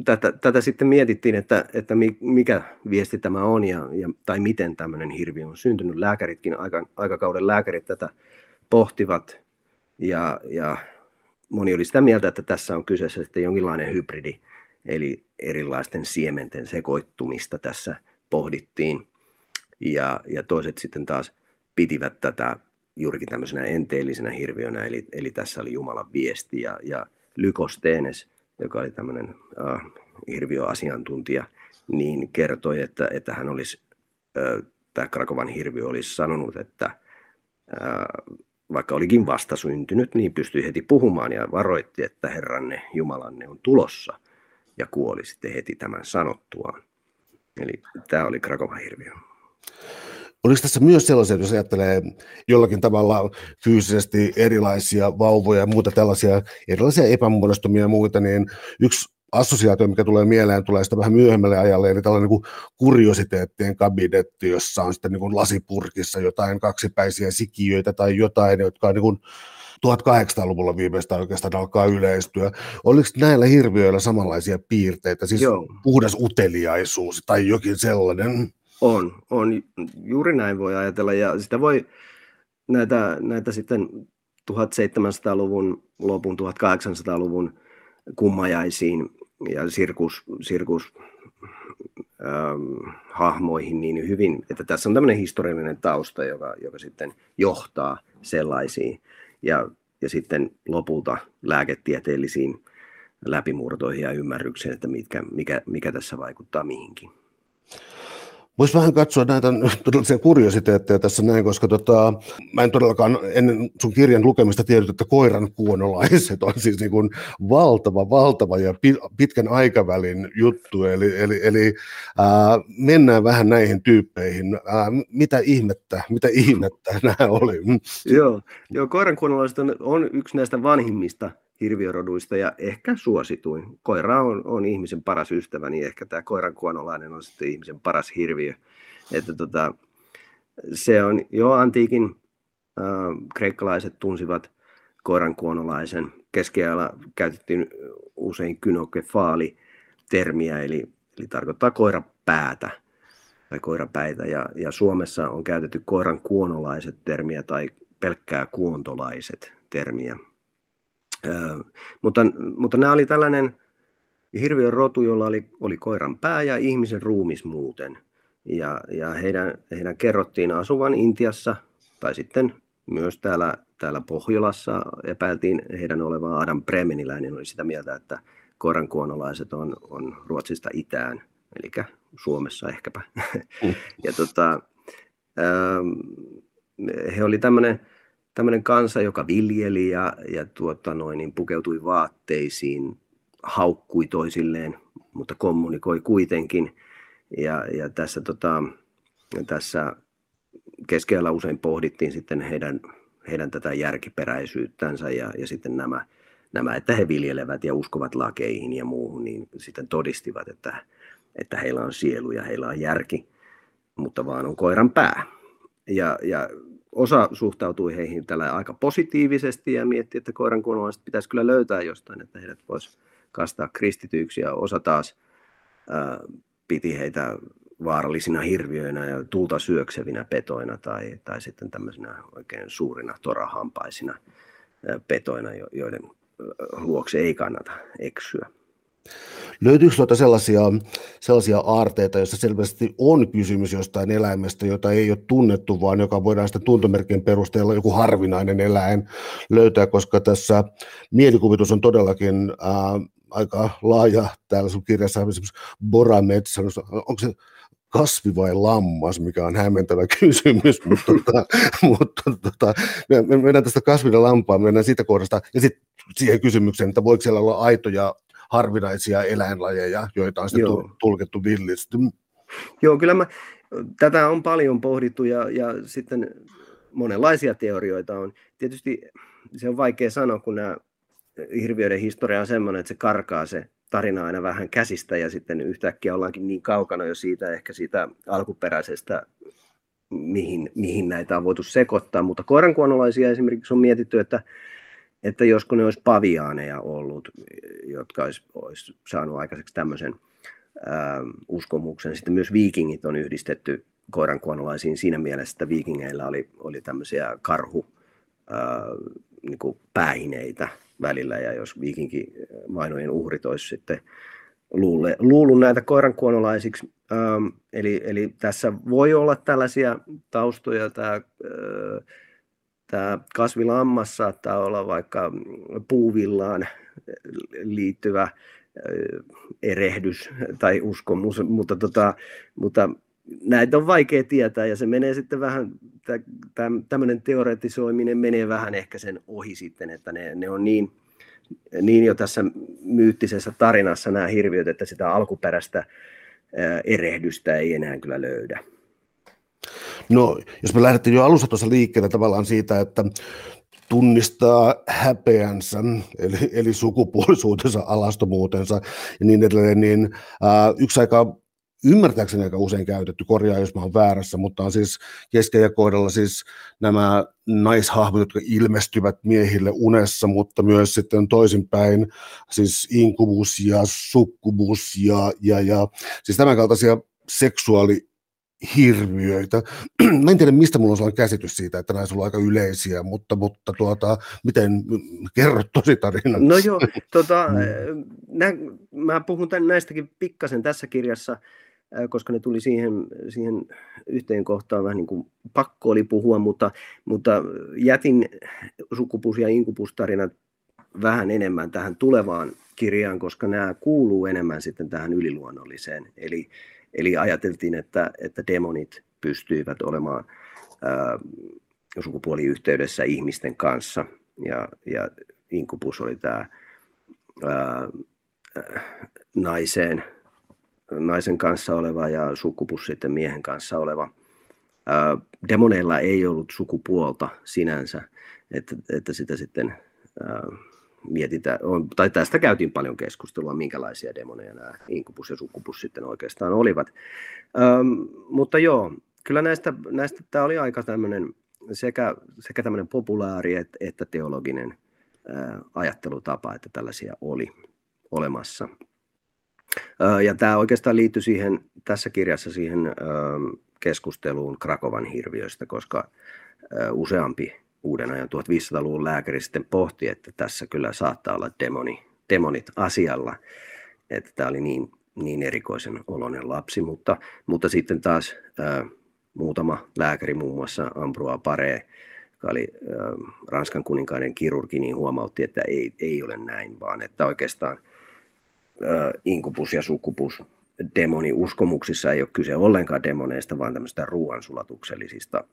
tätä, tätä sitten mietittiin, että, että mikä viesti tämä on ja, ja, tai miten tämmöinen hirviö on syntynyt. Lääkäritkin, aika, aikakauden lääkärit tätä pohtivat ja, ja moni oli sitä mieltä, että tässä on kyseessä sitten jonkinlainen hybridi eli erilaisten siementen sekoittumista tässä pohdittiin. Ja, ja toiset sitten taas pitivät tätä juurikin tämmöisenä enteellisenä hirviönä, eli, eli tässä oli Jumalan viesti ja, ja Lykostenes, joka oli tämmöinen äh, hirviöasiantuntija, niin kertoi, että, että hän olisi, äh, tämä Krakovan hirviö olisi sanonut, että äh, vaikka olikin vasta syntynyt, niin pystyi heti puhumaan ja varoitti, että Herranne, Jumalanne on tulossa ja kuoli sitten heti tämän sanottuaan. Eli tämä oli Krakovan hirviö. Oliko tässä myös sellaisia, jos ajattelee jollakin tavalla fyysisesti erilaisia vauvoja ja muuta tällaisia erilaisia epämuodostumia ja muita, niin yksi assosiaatio, mikä tulee mieleen, tulee sitä vähän myöhemmälle ajalle, eli tällainen niin kuriositeettien kabinetti, jossa on sitten niin kuin lasipurkissa jotain kaksipäisiä sikiöitä tai jotain, jotka on niin kuin 1800-luvulla viimeistään oikeastaan alkaa yleistyä. Oliko näillä hirviöillä samanlaisia piirteitä, siis Joo. puhdas uteliaisuus tai jokin sellainen? On, on. Juuri näin voi ajatella ja sitä voi näitä, näitä sitten 1700-luvun lopun, 1800-luvun kummajaisiin ja sirkus, sirkus ähm, hahmoihin niin hyvin, että tässä on tämmöinen historiallinen tausta, joka, joka sitten johtaa sellaisiin ja, ja sitten lopulta lääketieteellisiin läpimurtoihin ja ymmärrykseen, että mitkä, mikä, mikä tässä vaikuttaa mihinkin. Voisi vähän katsoa näitä todellisia kuriositeetteja tässä näin, koska tota, mä en todellakaan ennen sun kirjan lukemista tiedä, että koiran kuonolaiset on siis niin kuin valtava, valtava ja pitkän aikavälin juttu. Eli, eli, eli ää, mennään vähän näihin tyyppeihin. Ää, mitä ihmettä, mitä ihmettä *laughs* nämä oli? Joo, joo koiran kuonolaiset on, on yksi näistä vanhimmista hirviöroduista ja ehkä suosituin. Koira on, on ihmisen paras ystävä, niin ehkä tämä koiran kuonolainen on sitten ihmisen paras hirviö. Että tota, se on jo antiikin äh, kreikkalaiset tunsivat koiran kuonolaisen. Keskiajalla käytettiin usein kynokefaali termiä, eli, eli tarkoittaa koirapäätä tai koirapäitä. Ja, ja Suomessa on käytetty koiran kuonolaiset termiä tai pelkkää kuontolaiset termiä mutta, mutta nämä oli tällainen hirviön rotu, jolla oli, oli koiran pää ja ihmisen ruumis muuten. Ja, ja heidän, heidän kerrottiin asuvan Intiassa tai sitten myös täällä, täällä Pohjolassa epäiltiin heidän olevan Adam Bremeniläinen oli sitä mieltä, että koiran kuonolaiset on, on Ruotsista itään, eli Suomessa ehkäpä. Mm. *laughs* ja tota, he oli tämmöinen tämmöinen kansa, joka viljeli ja, ja tuota noin, niin pukeutui vaatteisiin, haukkui toisilleen, mutta kommunikoi kuitenkin. Ja, ja tässä, tota, tässä keskellä usein pohdittiin sitten heidän, heidän tätä järkiperäisyyttänsä ja, ja sitten nämä, nämä, että he viljelevät ja uskovat lakeihin ja muuhun, niin sitten todistivat, että, että heillä on sielu ja heillä on järki, mutta vaan on koiran pää. Ja, ja osa suhtautui heihin tällä aika positiivisesti ja mietti, että koiran kuonolaiset pitäisi kyllä löytää jostain, että heidät voisi kastaa kristityiksi ja osa taas ää, piti heitä vaarallisina hirviöinä ja tulta syöksevinä petoina tai, tai sitten tämmöisenä oikein suurina torahampaisina petoina, joiden luokse ei kannata eksyä. Löytyykö tuota sellaisia, sellaisia aarteita, joissa selvästi on kysymys jostain eläimestä, jota ei ole tunnettu, vaan joka voidaan sitten tuntomerkin perusteella joku harvinainen eläin löytää, koska tässä mielikuvitus on todellakin ää, aika laaja. Täällä sun kirjassa esimerkiksi borametsä, onko se kasvi vai lammas, mikä on hämmentävä *laughs* kysymys, mutta, tota, mutta tota, me mennään tästä kasvin ja lampaan, mennään siitä kohdasta, ja sitten siihen kysymykseen, että voiko siellä olla aitoja harvinaisia eläinlajeja, joita on sitten Joo. tulkittu villisti. Joo, kyllä mä, tätä on paljon pohdittu ja, ja sitten monenlaisia teorioita on. Tietysti se on vaikea sanoa, kun nämä hirviöiden historia on sellainen, että se karkaa se tarina aina vähän käsistä ja sitten yhtäkkiä ollaankin niin kaukana jo siitä ehkä siitä alkuperäisestä, mihin, mihin näitä on voitu sekoittaa. Mutta koirankuonolaisia esimerkiksi on mietitty, että että josko ne olisi paviaaneja ollut, jotka olisi, olisi saanut aikaiseksi tämmöisen ää, uskomuksen. Sitten myös viikingit on yhdistetty koirankuonolaisiin siinä mielessä, että viikingeillä oli, oli tämmöisiä karhu ää, niin päähineitä välillä, ja jos viikinkivainojen uhrit olisi sitten luulle, luullut näitä koirankuonolaisiksi. Ähm, eli, eli tässä voi olla tällaisia taustoja. Tämä, äh, tämä kasvilammas saattaa olla vaikka puuvillaan liittyvä erehdys tai uskomus, mutta, tota, mutta näitä on vaikea tietää ja se menee sitten vähän, tämmöinen teoretisoiminen menee vähän ehkä sen ohi sitten, että ne, ne on niin, niin jo tässä myyttisessä tarinassa nämä hirviöt, että sitä alkuperäistä erehdystä ei enää kyllä löydä. No, jos me lähdettiin jo alussa tuossa liikkeelle tavallaan siitä, että tunnistaa häpeänsä, eli, eli sukupuolisuutensa, alastomuutensa ja niin edelleen, niin ää, yksi aika ymmärtääkseni aika usein käytetty, korjaa jos mä oon väärässä, mutta on siis kesken kohdalla siis nämä naishahmot, jotka ilmestyvät miehille unessa, mutta myös sitten toisinpäin, siis inkubus ja sukkubus ja, ja, ja siis tämän kaltaisia seksuaali hirviöitä. Mä en tiedä, mistä mulla on sellainen käsitys siitä, että nämä on aika yleisiä, mutta, mutta tuota, miten kerrot tosi tarinan? No joo, tota, *laughs* nä, mä puhun tämän, näistäkin pikkasen tässä kirjassa, koska ne tuli siihen, siihen yhteen kohtaan vähän niin kuin pakko oli puhua, mutta, mutta jätin sukupus- ja inkupustarinat vähän enemmän tähän tulevaan kirjaan, koska nämä kuuluu enemmän sitten tähän yliluonnolliseen. Eli, eli ajateltiin, että, että demonit pystyivät olemaan ää, sukupuoliyhteydessä ihmisten kanssa, ja, ja inkubus oli tämä ää, naiseen naisen kanssa oleva ja sukupus sitten miehen kanssa oleva. Ää, demoneilla ei ollut sukupuolta sinänsä, että, että sitä sitten ää, mietitään, on, tai tästä käytiin paljon keskustelua, minkälaisia demoneja nämä inkubus ja sukupus sitten oikeastaan olivat. Ähm, mutta joo, kyllä näistä, näistä tämä oli aika tämmöinen sekä, sekä tämmöinen populaari että, että teologinen ää, ajattelutapa, että tällaisia oli olemassa. Ja tämä oikeastaan liittyy siihen, tässä kirjassa siihen keskusteluun Krakovan hirviöistä, koska useampi uuden ajan 1500-luvun lääkäri sitten pohti, että tässä kyllä saattaa olla demoni, demonit asialla, että tämä oli niin, niin erikoisen oloinen lapsi, mutta, mutta sitten taas ää, muutama lääkäri, muun muassa Ambroa Pare, joka oli ää, Ranskan kuninkaiden kirurgi, niin huomautti, että ei, ei ole näin, vaan että oikeastaan – inkubus ja sukupus demoni uskomuksissa ei ole kyse ollenkaan demoneista, vaan tämmöistä ruoansulatuksellisista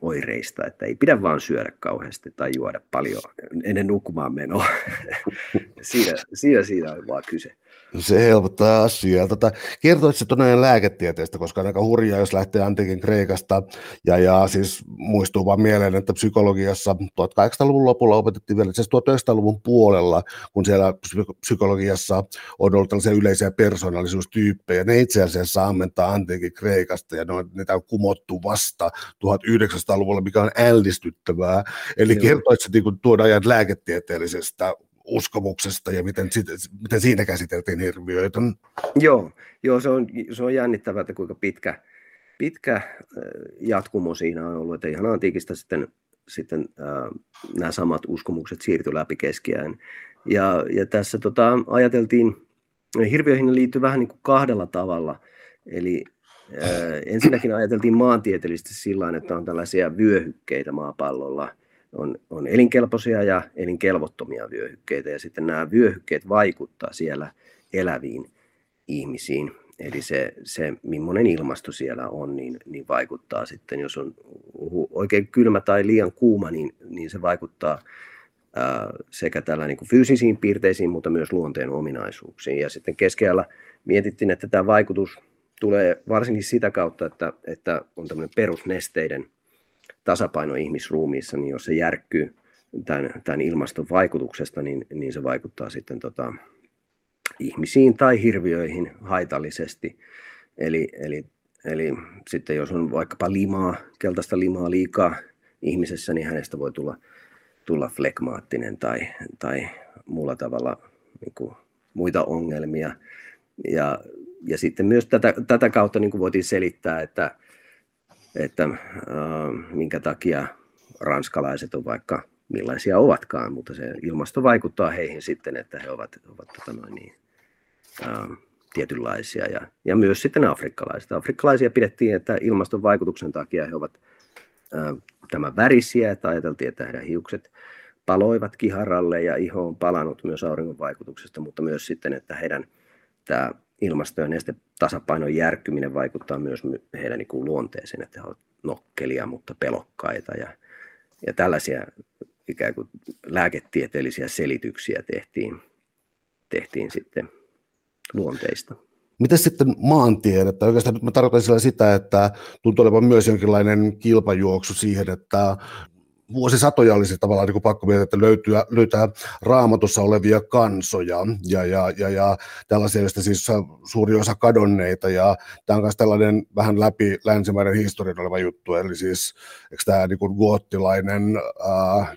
oireista, että ei pidä vaan syödä kauheasti tai juoda paljon ennen nukkumaan menoa. *laughs* siinä, siinä, siinä on vaan kyse. Se helpottaa asiaa. Tota, kertoitko tuonne lääketieteestä, koska on aika hurjaa, jos lähtee antiikin Kreikasta, ja, ja siis muistuu vaan mieleen, että psykologiassa 1800-luvun lopulla opetettiin vielä, siis 1900-luvun puolella, kun siellä psykologiassa on ollut tällaisia yleisiä persoonallisuustyyppejä, ne itse asiassa ammentaa antiikin Kreikasta, ja ne on, niitä on kumottu vasta 1900-luvulla, mikä on ällistyttävää. Eli kertoitko niin tuon ajan lääketieteellisestä uskomuksesta ja miten, miten siinä käsiteltiin hirviöitä. Joo, joo se, on, se on jännittävää, että kuinka pitkä, pitkä jatkumo siinä on ollut, että ihan antiikista sitten, sitten äh, nämä samat uskomukset siirtyi läpi keskiään. Ja, ja tässä tota, ajateltiin, hirviöihin liittyy vähän niin kuin kahdella tavalla, eli äh, ensinnäkin ajateltiin maantieteellisesti sillä että on tällaisia vyöhykkeitä maapallolla – on, on elinkelpoisia ja elinkelvottomia vyöhykkeitä, ja sitten nämä vyöhykkeet vaikuttaa siellä eläviin ihmisiin. Eli se, se millainen ilmasto siellä on, niin, niin vaikuttaa sitten, jos on oikein kylmä tai liian kuuma, niin, niin se vaikuttaa ää, sekä tällä niin kuin fyysisiin piirteisiin, mutta myös luonteen ominaisuuksiin. Ja sitten keskellä mietittiin, että tämä vaikutus tulee varsinkin sitä kautta, että, että on tämmöinen perusnesteiden tasapaino ihmisruumiissa, niin jos se järkkyy tämän, tämän ilmaston vaikutuksesta, niin, niin se vaikuttaa sitten tota, ihmisiin tai hirviöihin haitallisesti. Eli, eli, eli sitten jos on vaikkapa limaa, keltaista limaa liikaa ihmisessä, niin hänestä voi tulla, tulla flekmaattinen tai, tai muulla tavalla niin kuin, muita ongelmia. Ja, ja sitten myös tätä, tätä kautta niin kuin voitiin selittää, että, että äh, minkä takia ranskalaiset on vaikka millaisia ovatkaan, mutta se ilmasto vaikuttaa heihin sitten, että he ovat, ovat tota noin niin, ää, tietynlaisia ja, ja myös sitten afrikkalaisia. Afrikkalaisia pidettiin, että ilmaston vaikutuksen takia he ovat tämän värisiä, että ajateltiin, että heidän hiukset paloivat kiharalle ja iho on palannut myös auringon vaikutuksesta, mutta myös sitten, että heidän tämä ilmasto- ja nestetasapainon järkkyminen vaikuttaa myös heidän niin kuin luonteeseen, että he ovat nokkelia, mutta pelokkaita ja, ja tällaisia ikään kuin lääketieteellisiä selityksiä tehtiin, tehtiin sitten luonteista. Miten sitten maantiedettä? Oikeastaan nyt mä tarkoitan sillä sitä, että tuntuu olevan myös jonkinlainen kilpajuoksu siihen, että vuosisatoja olisi tavallaan niin pakko miettiä, että löytyä, löytää raamatussa olevia kansoja. Ja, ja, ja, ja tällaisia, joista siis suuri osa kadonneita. Ja tämä on myös tällainen vähän läpi länsimaiden historian oleva juttu, eli siis eikö tämä niin goottilainen äh,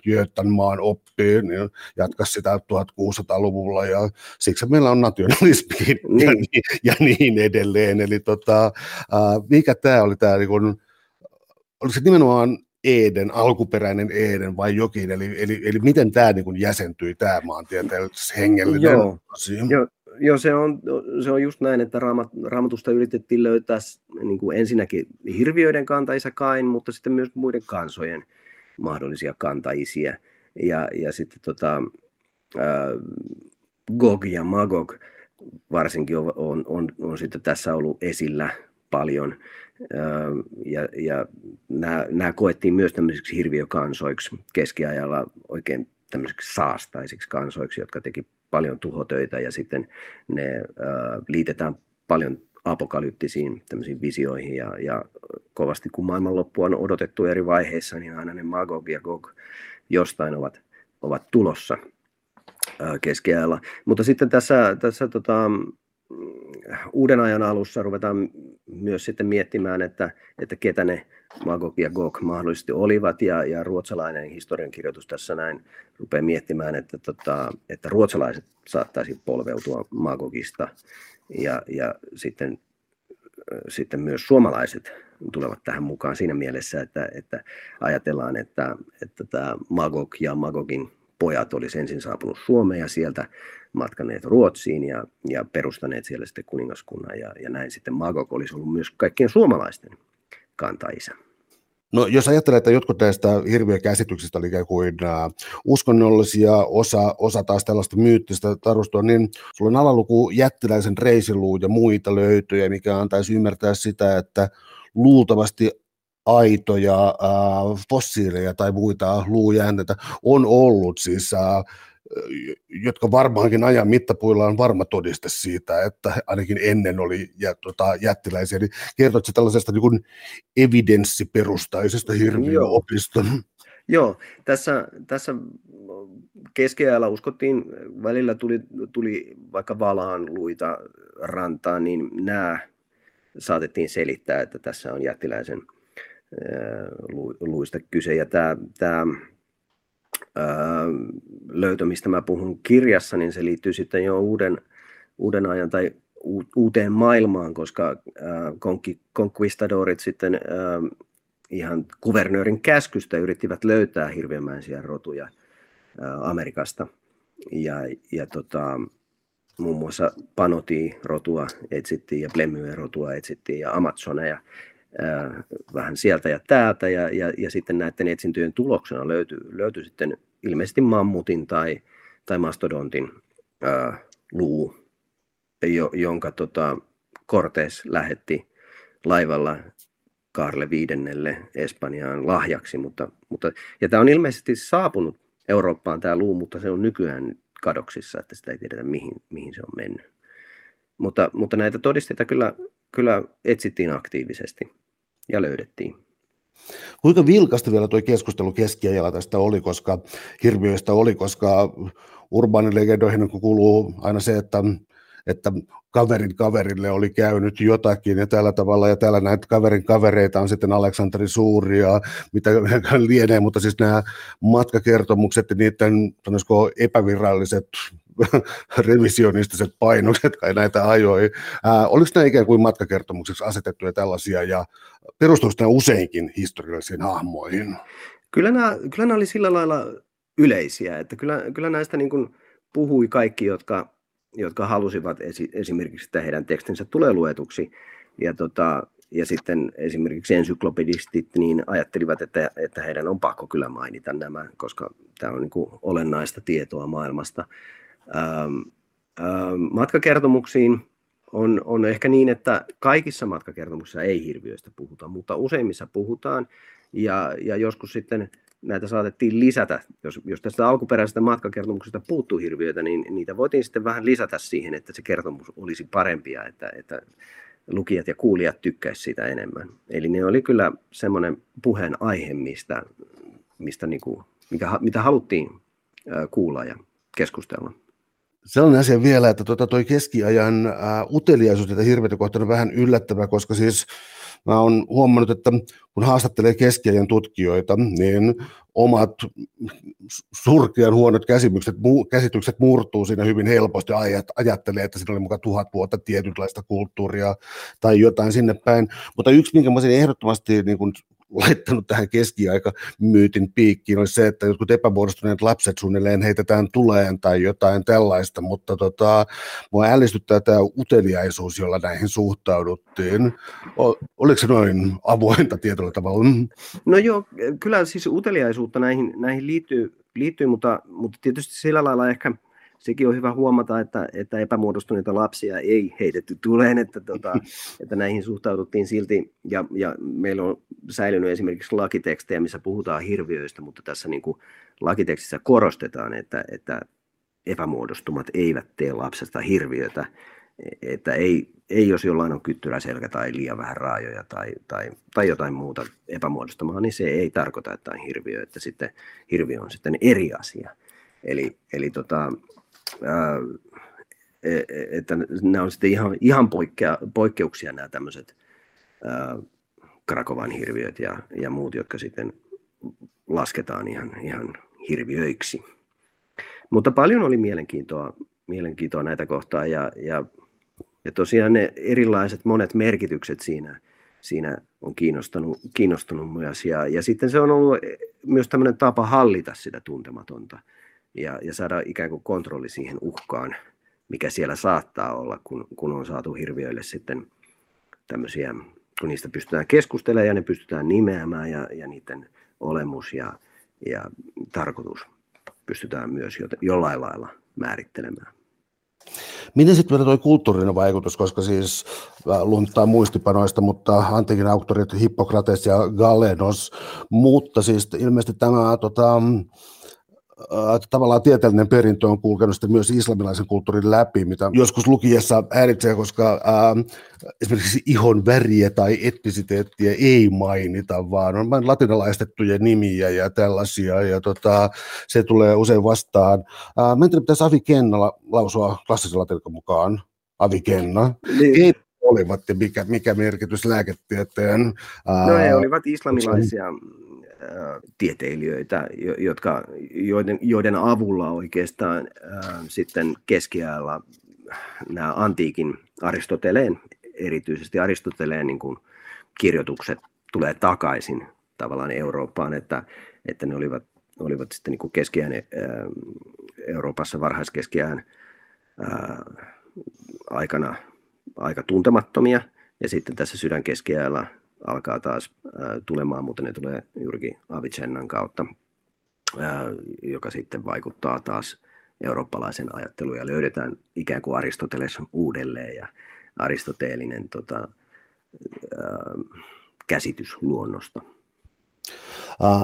oppi niin jatka sitä 1600-luvulla ja siksi meillä on nationalismi niin. ja, niin, ja niin edelleen, eli tota, äh, mikä tämä oli tämä niin kuin, oliko se nimenomaan Eden, alkuperäinen Eden vai jokin, eli, eli, eli miten tämä niin jäsentyi, tämä maantieteellisessä hengellinen Joo, asia? Jo, jo se, on, se on just näin, että raamat, raamatusta yritettiin löytää niin kuin ensinnäkin hirviöiden kantaisa kain, mutta sitten myös muiden kansojen mahdollisia kantaisia. Ja, ja sitten tota, ää, Gog ja Magog varsinkin on, on, on, on sitten tässä ollut esillä paljon. Ja, ja nämä, nämä koettiin myös tämmöisiksi hirviökansoiksi keskiajalla oikein tämmöisiksi saastaisiksi kansoiksi, jotka teki paljon tuhotöitä ja sitten ne äh, liitetään paljon apokalyptisiin tämmöisiin visioihin ja, ja kovasti kun maailmanloppu on odotettu eri vaiheissa, niin aina ne Magog ja Gog jostain ovat, ovat tulossa äh, keskiajalla. Mutta sitten tässä, tässä tota, uuden ajan alussa ruvetaan myös sitten miettimään, että, että ketä ne Magog ja Gog mahdollisesti olivat, ja, ja ruotsalainen historiankirjoitus tässä näin rupeaa miettimään, että, tota, että ruotsalaiset saattaisi polveutua Magogista, ja, ja sitten, sitten myös suomalaiset tulevat tähän mukaan siinä mielessä, että, että ajatellaan, että, että tämä Magog ja Magogin pojat olisi ensin saapunut Suomeen ja sieltä matkaneet Ruotsiin ja, ja perustaneet siellä sitten kuningaskunnan ja, ja näin sitten Magog olisi ollut myös kaikkien suomalaisten kantaisä. No jos ajattelee, että jotkut näistä hirviökäsityksistä oli ikään kuin uh, uskonnollisia, osa, osa taas tällaista myyttistä tarustua, niin sulla on alaluku jättiläisen reisiluu ja muita löytöjä, mikä antaisi ymmärtää sitä, että luultavasti aitoja uh, fossiileja tai muita luujäänteitä on ollut, siis uh, jotka varmaankin ajan mittapuilla on varma todiste siitä, että ainakin ennen oli tota, jättiläisiä. Niin kertoitko tällaisesta niin evidenssiperustaisesta hirviöopiston? Joo. Joo, tässä, tässä keskiajalla uskottiin, välillä tuli, tuli vaikka valaan luita rantaan, niin nämä saatettiin selittää, että tässä on jättiläisen luista kyse. Ja tämä, tämä löytö, mistä mä puhun kirjassa, niin se liittyy sitten jo uuden, uuden ajan tai uuteen maailmaan, koska konquistadorit sitten ihan kuvernöörin käskystä yrittivät löytää hirveämäisiä rotuja Amerikasta. Ja, ja tota, muun muassa Panoti-rotua etsittiin ja Blemyä-rotua etsittiin ja Amazoneja vähän sieltä ja täältä, ja, ja, ja sitten näiden etsintöjen tuloksena löytyi, löytyi sitten ilmeisesti mammutin tai, tai mastodontin ää, luu, jo, jonka tota, Cortes lähetti laivalla Karle viidennelle Espanjaan lahjaksi, mutta, mutta ja tämä on ilmeisesti saapunut Eurooppaan tämä luu, mutta se on nykyään kadoksissa, että sitä ei tiedetä mihin, mihin se on mennyt. Mutta, mutta näitä todisteita kyllä, kyllä etsittiin aktiivisesti ja löydettiin. Kuinka vilkasta vielä tuo keskustelu keskiajalla tästä oli, koska hirviöistä oli, koska urbaanilegendoihin kuuluu aina se, että, että kaverin kaverille oli käynyt jotakin ja tällä tavalla, ja täällä näitä kaverin kavereita on sitten Aleksanteri Suuri ja mitä *laughs* lienee, mutta siis nämä matkakertomukset ja niiden epäviralliset *laughs* revisionistiset painokset kai näitä ajoi. Ää, oliko nämä ikään kuin matkakertomukseksi asetettuja tällaisia ja perustuiko useinkin historiallisiin hahmoihin? Kyllä nämä, kyllä nämä oli sillä lailla yleisiä, että kyllä, kyllä näistä niin kuin puhui kaikki, jotka, jotka halusivat esi- esimerkiksi, että heidän tekstinsä tulee luetuksi. Ja, tota, ja sitten esimerkiksi ensyklopedistit niin ajattelivat, että, että heidän on pakko kyllä mainita nämä, koska tämä on niin kuin olennaista tietoa maailmasta. Ähm, ähm, matkakertomuksiin on, on ehkä niin, että kaikissa matkakertomuksissa ei hirviöistä puhuta, mutta useimmissa puhutaan. Ja, ja joskus sitten näitä saatettiin lisätä, jos, jos tästä alkuperäisestä matkakertomuksesta puuttuu hirviöitä, niin niitä voitiin sitten vähän lisätä siihen, että se kertomus olisi parempia, että, että lukijat ja kuulijat tykkäisivät siitä enemmän. Eli ne oli kyllä semmoinen puheen aihe, mistä, mistä niin kuin, mikä, mitä haluttiin kuulla ja keskustella. Sellainen asia vielä, että tuota, toi keskiajan ää, uteliaisuus tätä hirveitä kohtaan on vähän yllättävä, koska siis mä oon huomannut, että kun haastattelee keskiajan tutkijoita, niin omat surkean huonot käsitykset, käsitykset murtuu siinä hyvin helposti, ajat, ajattelee, että siinä oli mukaan tuhat vuotta tietynlaista kulttuuria tai jotain sinne päin. Mutta yksi, minkä mä olisin ehdottomasti niin kuin laittanut tähän keskiaikamyytin piikkiin, olisi se, että jotkut epämuodostuneet lapset suunnilleen heitetään tuleen tai jotain tällaista, mutta tota, mua ällistyttää tämä uteliaisuus, jolla näihin suhtauduttiin. Oliko se noin avointa tietyllä tavalla? No joo, kyllä siis uteliaisuutta näihin, näihin liittyy, liittyy mutta, mutta tietysti sillä lailla ehkä – sekin on hyvä huomata, että, että epämuodostuneita lapsia ei heitetty tuleen, että, tota, *laughs* että näihin suhtauduttiin silti, ja, ja meillä on säilynyt esimerkiksi lakitekstejä, missä puhutaan hirviöistä, mutta tässä niin kuin lakitekstissä korostetaan, että, että epämuodostumat eivät tee lapsesta hirviötä, että ei, ei jos jollain on kyttyrä selkä tai liian vähän raajoja tai, tai, tai jotain muuta epämuodostumaa, niin se ei tarkoita, että on hirviö, että sitten hirviö on sitten eri asia. Eli, eli tota, että nämä on sitten ihan, ihan poikkea, poikkeuksia nämä tämmöiset Krakovan hirviöt ja, ja muut, jotka sitten lasketaan ihan, ihan hirviöiksi. Mutta paljon oli mielenkiintoa, mielenkiintoa näitä kohtaa ja, ja, ja tosiaan ne erilaiset monet merkitykset siinä, siinä on kiinnostanut, kiinnostunut myös. Ja, ja sitten se on ollut myös tämmöinen tapa hallita sitä tuntematonta ja, ja saada ikään kuin kontrolli siihen uhkaan, mikä siellä saattaa olla, kun, kun on saatu hirviöille sitten tämmöisiä, kun niistä pystytään keskustelemaan ja ne pystytään nimeämään ja, ja niiden olemus ja, ja tarkoitus pystytään myös jollain lailla määrittelemään. Miten sitten vielä tuo kulttuurinen vaikutus, koska siis lunttaa muistipanoista, mutta antiikin auktorit Hippokrates ja Galenos, mutta siis ilmeisesti tämä tota, äh, tavallaan tieteellinen perintö on kulkenut sitten myös islamilaisen kulttuurin läpi, mitä joskus lukiessa häiritsee, koska äh, esimerkiksi ihon väriä tai etnisiteettiä ei mainita, vaan on vain latinalaistettuja nimiä ja tällaisia, ja tota, se tulee usein vastaan. Äh, Mentänyt pitäisi Avi Kenna lausua klassisella latinalla mukaan, Avi Kenna. Niin olivat ja mikä, mikä merkitys lääketieteen? No he olivat islamilaisia tieteilijöitä, jotka, joiden, joiden avulla oikeastaan ää, sitten keskiajalla nämä antiikin Aristoteleen, erityisesti Aristoteleen niin kuin kirjoitukset tulee takaisin tavallaan Eurooppaan, että, että ne olivat, olivat sitten niin kuin keskiään Euroopassa varhaiskeskiään ää, aikana aika tuntemattomia, ja sitten tässä sydänkeskiajalla alkaa taas tulemaan, mutta ne tulee juurikin Avicennan kautta, joka sitten vaikuttaa taas eurooppalaisen ajatteluun ja löydetään ikään kuin Aristoteles uudelleen ja aristoteelinen tota, käsitys luonnosta.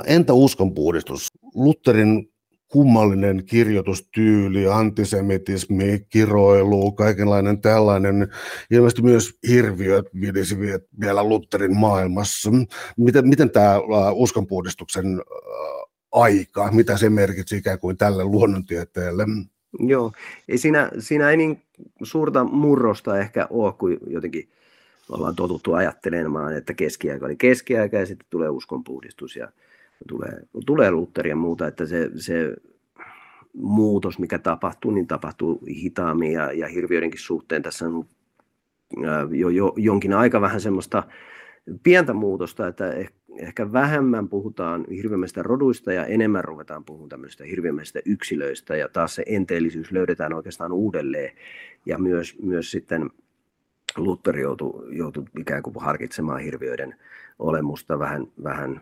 Entä uskonpuhdistus? Lutherin kummallinen kirjoitustyyli, antisemitismi, kiroilu, kaikenlainen tällainen, ilmeisesti myös hirviöt vilisi vielä Lutherin maailmassa. Miten, miten tämä uskonpuhdistuksen aika, mitä se merkitsi ikään kuin tälle luonnontieteelle? Joo, ei siinä, siinä ei niin suurta murrosta ehkä ole, kuin jotenkin ollaan totuttu ajattelemaan, että keskiaika oli keskiaika ja sitten tulee uskonpuhdistus ja tulee, tulee Luther ja muuta, että se, se muutos, mikä tapahtuu, niin tapahtuu hitaammin ja, ja hirviöidenkin suhteen. Tässä on jo, jo jonkin aika vähän semmoista pientä muutosta, että ehkä vähemmän puhutaan hirviömäistä roduista ja enemmän ruvetaan puhumaan tämmöistä hirviömäistä yksilöistä. Ja taas se enteellisyys löydetään oikeastaan uudelleen. Ja myös, myös sitten Luther joutui, joutui ikään kuin harkitsemaan hirviöiden olemusta vähän, vähän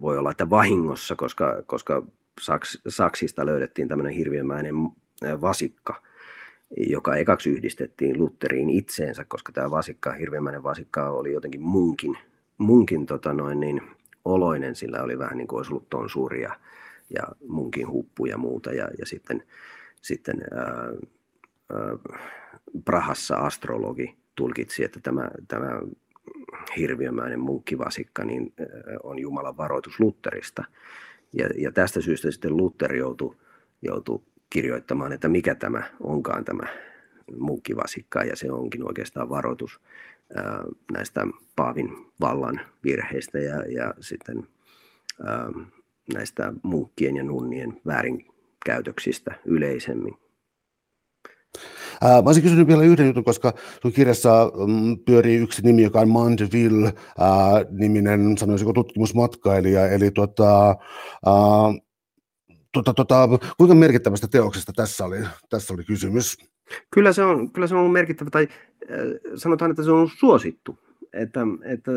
voi olla, että vahingossa, koska, koska Saks, Saksista löydettiin tämmöinen hirviömäinen vasikka, joka ekaksi yhdistettiin Lutteriin itseensä, koska tämä vasikka, hirviömäinen vasikka oli jotenkin munkin, munkin tota noin, niin, oloinen, sillä oli vähän niin kuin olisi ollut ton suuri ja, ja munkin huppu ja muuta. Ja, ja sitten, sitten ää, ää, Prahassa astrologi tulkitsi, että tämä, tämä hirviömäinen munkkivasikka niin on Jumalan varoitus Lutterista. Ja, ja tästä syystä sitten Luther joutui, joutui kirjoittamaan, että mikä tämä onkaan tämä munkkivasikka, ja se onkin oikeastaan varoitus ää, näistä Paavin vallan virheistä ja, ja sitten ää, näistä munkkien ja nunnien väärinkäytöksistä yleisemmin. Mä olisin kysynyt vielä yhden jutun, koska sun kirjassa mm, pyörii yksi nimi, joka on Mandeville-niminen, sanoisinko tutkimusmatkailija, eli tota, ää, tota, tota, kuinka merkittävästä teoksesta tässä oli, tässä oli kysymys? Kyllä se on, kyllä se on merkittävä, tai sanotaan, että se on suosittu, että, että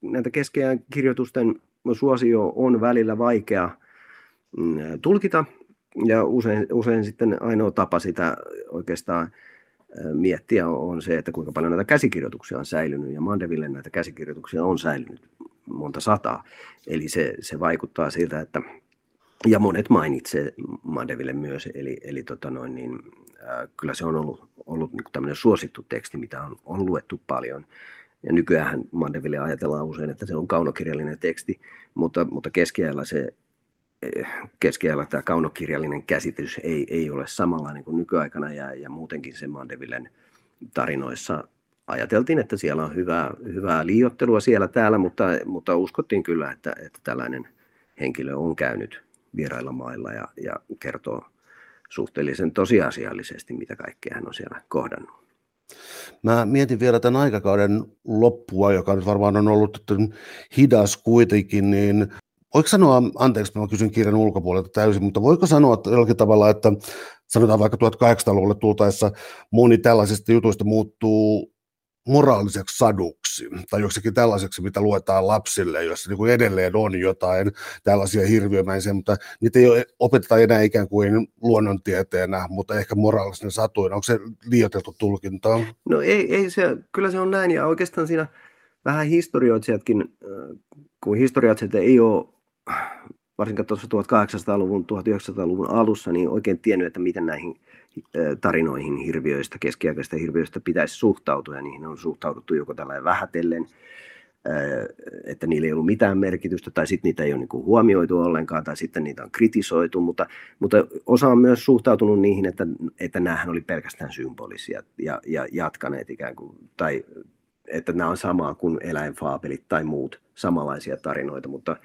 näitä keskeään kirjoitusten suosio on välillä vaikea mm, tulkita, ja usein, usein sitten ainoa tapa sitä oikeastaan miettiä on se, että kuinka paljon näitä käsikirjoituksia on säilynyt, ja Mandeville näitä käsikirjoituksia on säilynyt monta sataa. Eli se, se vaikuttaa siltä, että, ja monet mainitsee Mandeville myös, eli, eli tota noin, niin, äh, kyllä se on ollut, ollut niin tämmöinen suosittu teksti, mitä on, on luettu paljon. Ja nykyään Mandeville ajatellaan usein, että se on kaunokirjallinen teksti, mutta, mutta keskiajalla se keskiajalla tämä kaunokirjallinen käsitys ei, ei ole samanlainen kuin nykyaikana ja, ja muutenkin se Mandevillen tarinoissa ajateltiin, että siellä on hyvää, hyvää liiottelua siellä täällä, mutta, mutta uskottiin kyllä, että, että tällainen henkilö on käynyt vierailla mailla ja, ja kertoo suhteellisen tosiasiallisesti, mitä kaikkea hän on siellä kohdannut. Mä mietin vielä tämän aikakauden loppua, joka nyt varmaan on ollut hidas kuitenkin, niin voiko sanoa, anteeksi, mä kysyn kirjan ulkopuolelta täysin, mutta voiko sanoa että jollakin tavalla, että sanotaan vaikka 1800-luvulle tultaessa moni tällaisista jutuista muuttuu moraaliseksi saduksi tai joksikin tällaiseksi, mitä luetaan lapsille, jossa niin kuin edelleen on jotain tällaisia hirviömäisiä, mutta niitä ei opeteta enää ikään kuin luonnontieteenä, mutta ehkä moraalisena satuina. Onko se liioiteltu tulkinta? No ei, ei se, kyllä se on näin ja oikeastaan siinä vähän historioitsijatkin, kun historioitsijat ei ole varsinkin tuossa 1800-luvun, 1900-luvun alussa, niin oikein tiennyt, että miten näihin tarinoihin hirviöistä, keskiaikaisista hirviöistä pitäisi suhtautua, ja niihin on suhtauduttu joko tällainen vähätellen, että niillä ei ollut mitään merkitystä, tai sitten niitä ei ole niin huomioitu ollenkaan, tai sitten niitä on kritisoitu, mutta, mutta osa on myös suhtautunut niihin, että, että näähän oli pelkästään symbolisia ja, ja jatkaneet ikään kuin, tai että nämä on samaa kuin eläinfaapelit tai muut samanlaisia tarinoita, mutta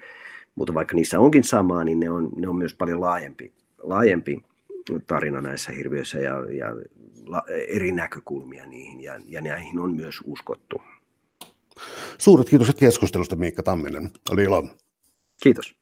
mutta vaikka niissä onkin samaa, niin ne on, ne on myös paljon laajempi, laajempi tarina näissä hirviöissä ja, ja la, eri näkökulmia niihin, ja, ja näihin on myös uskottu. Suuret kiitokset keskustelusta, Miikka Tamminen. Oli ilo. Kiitos.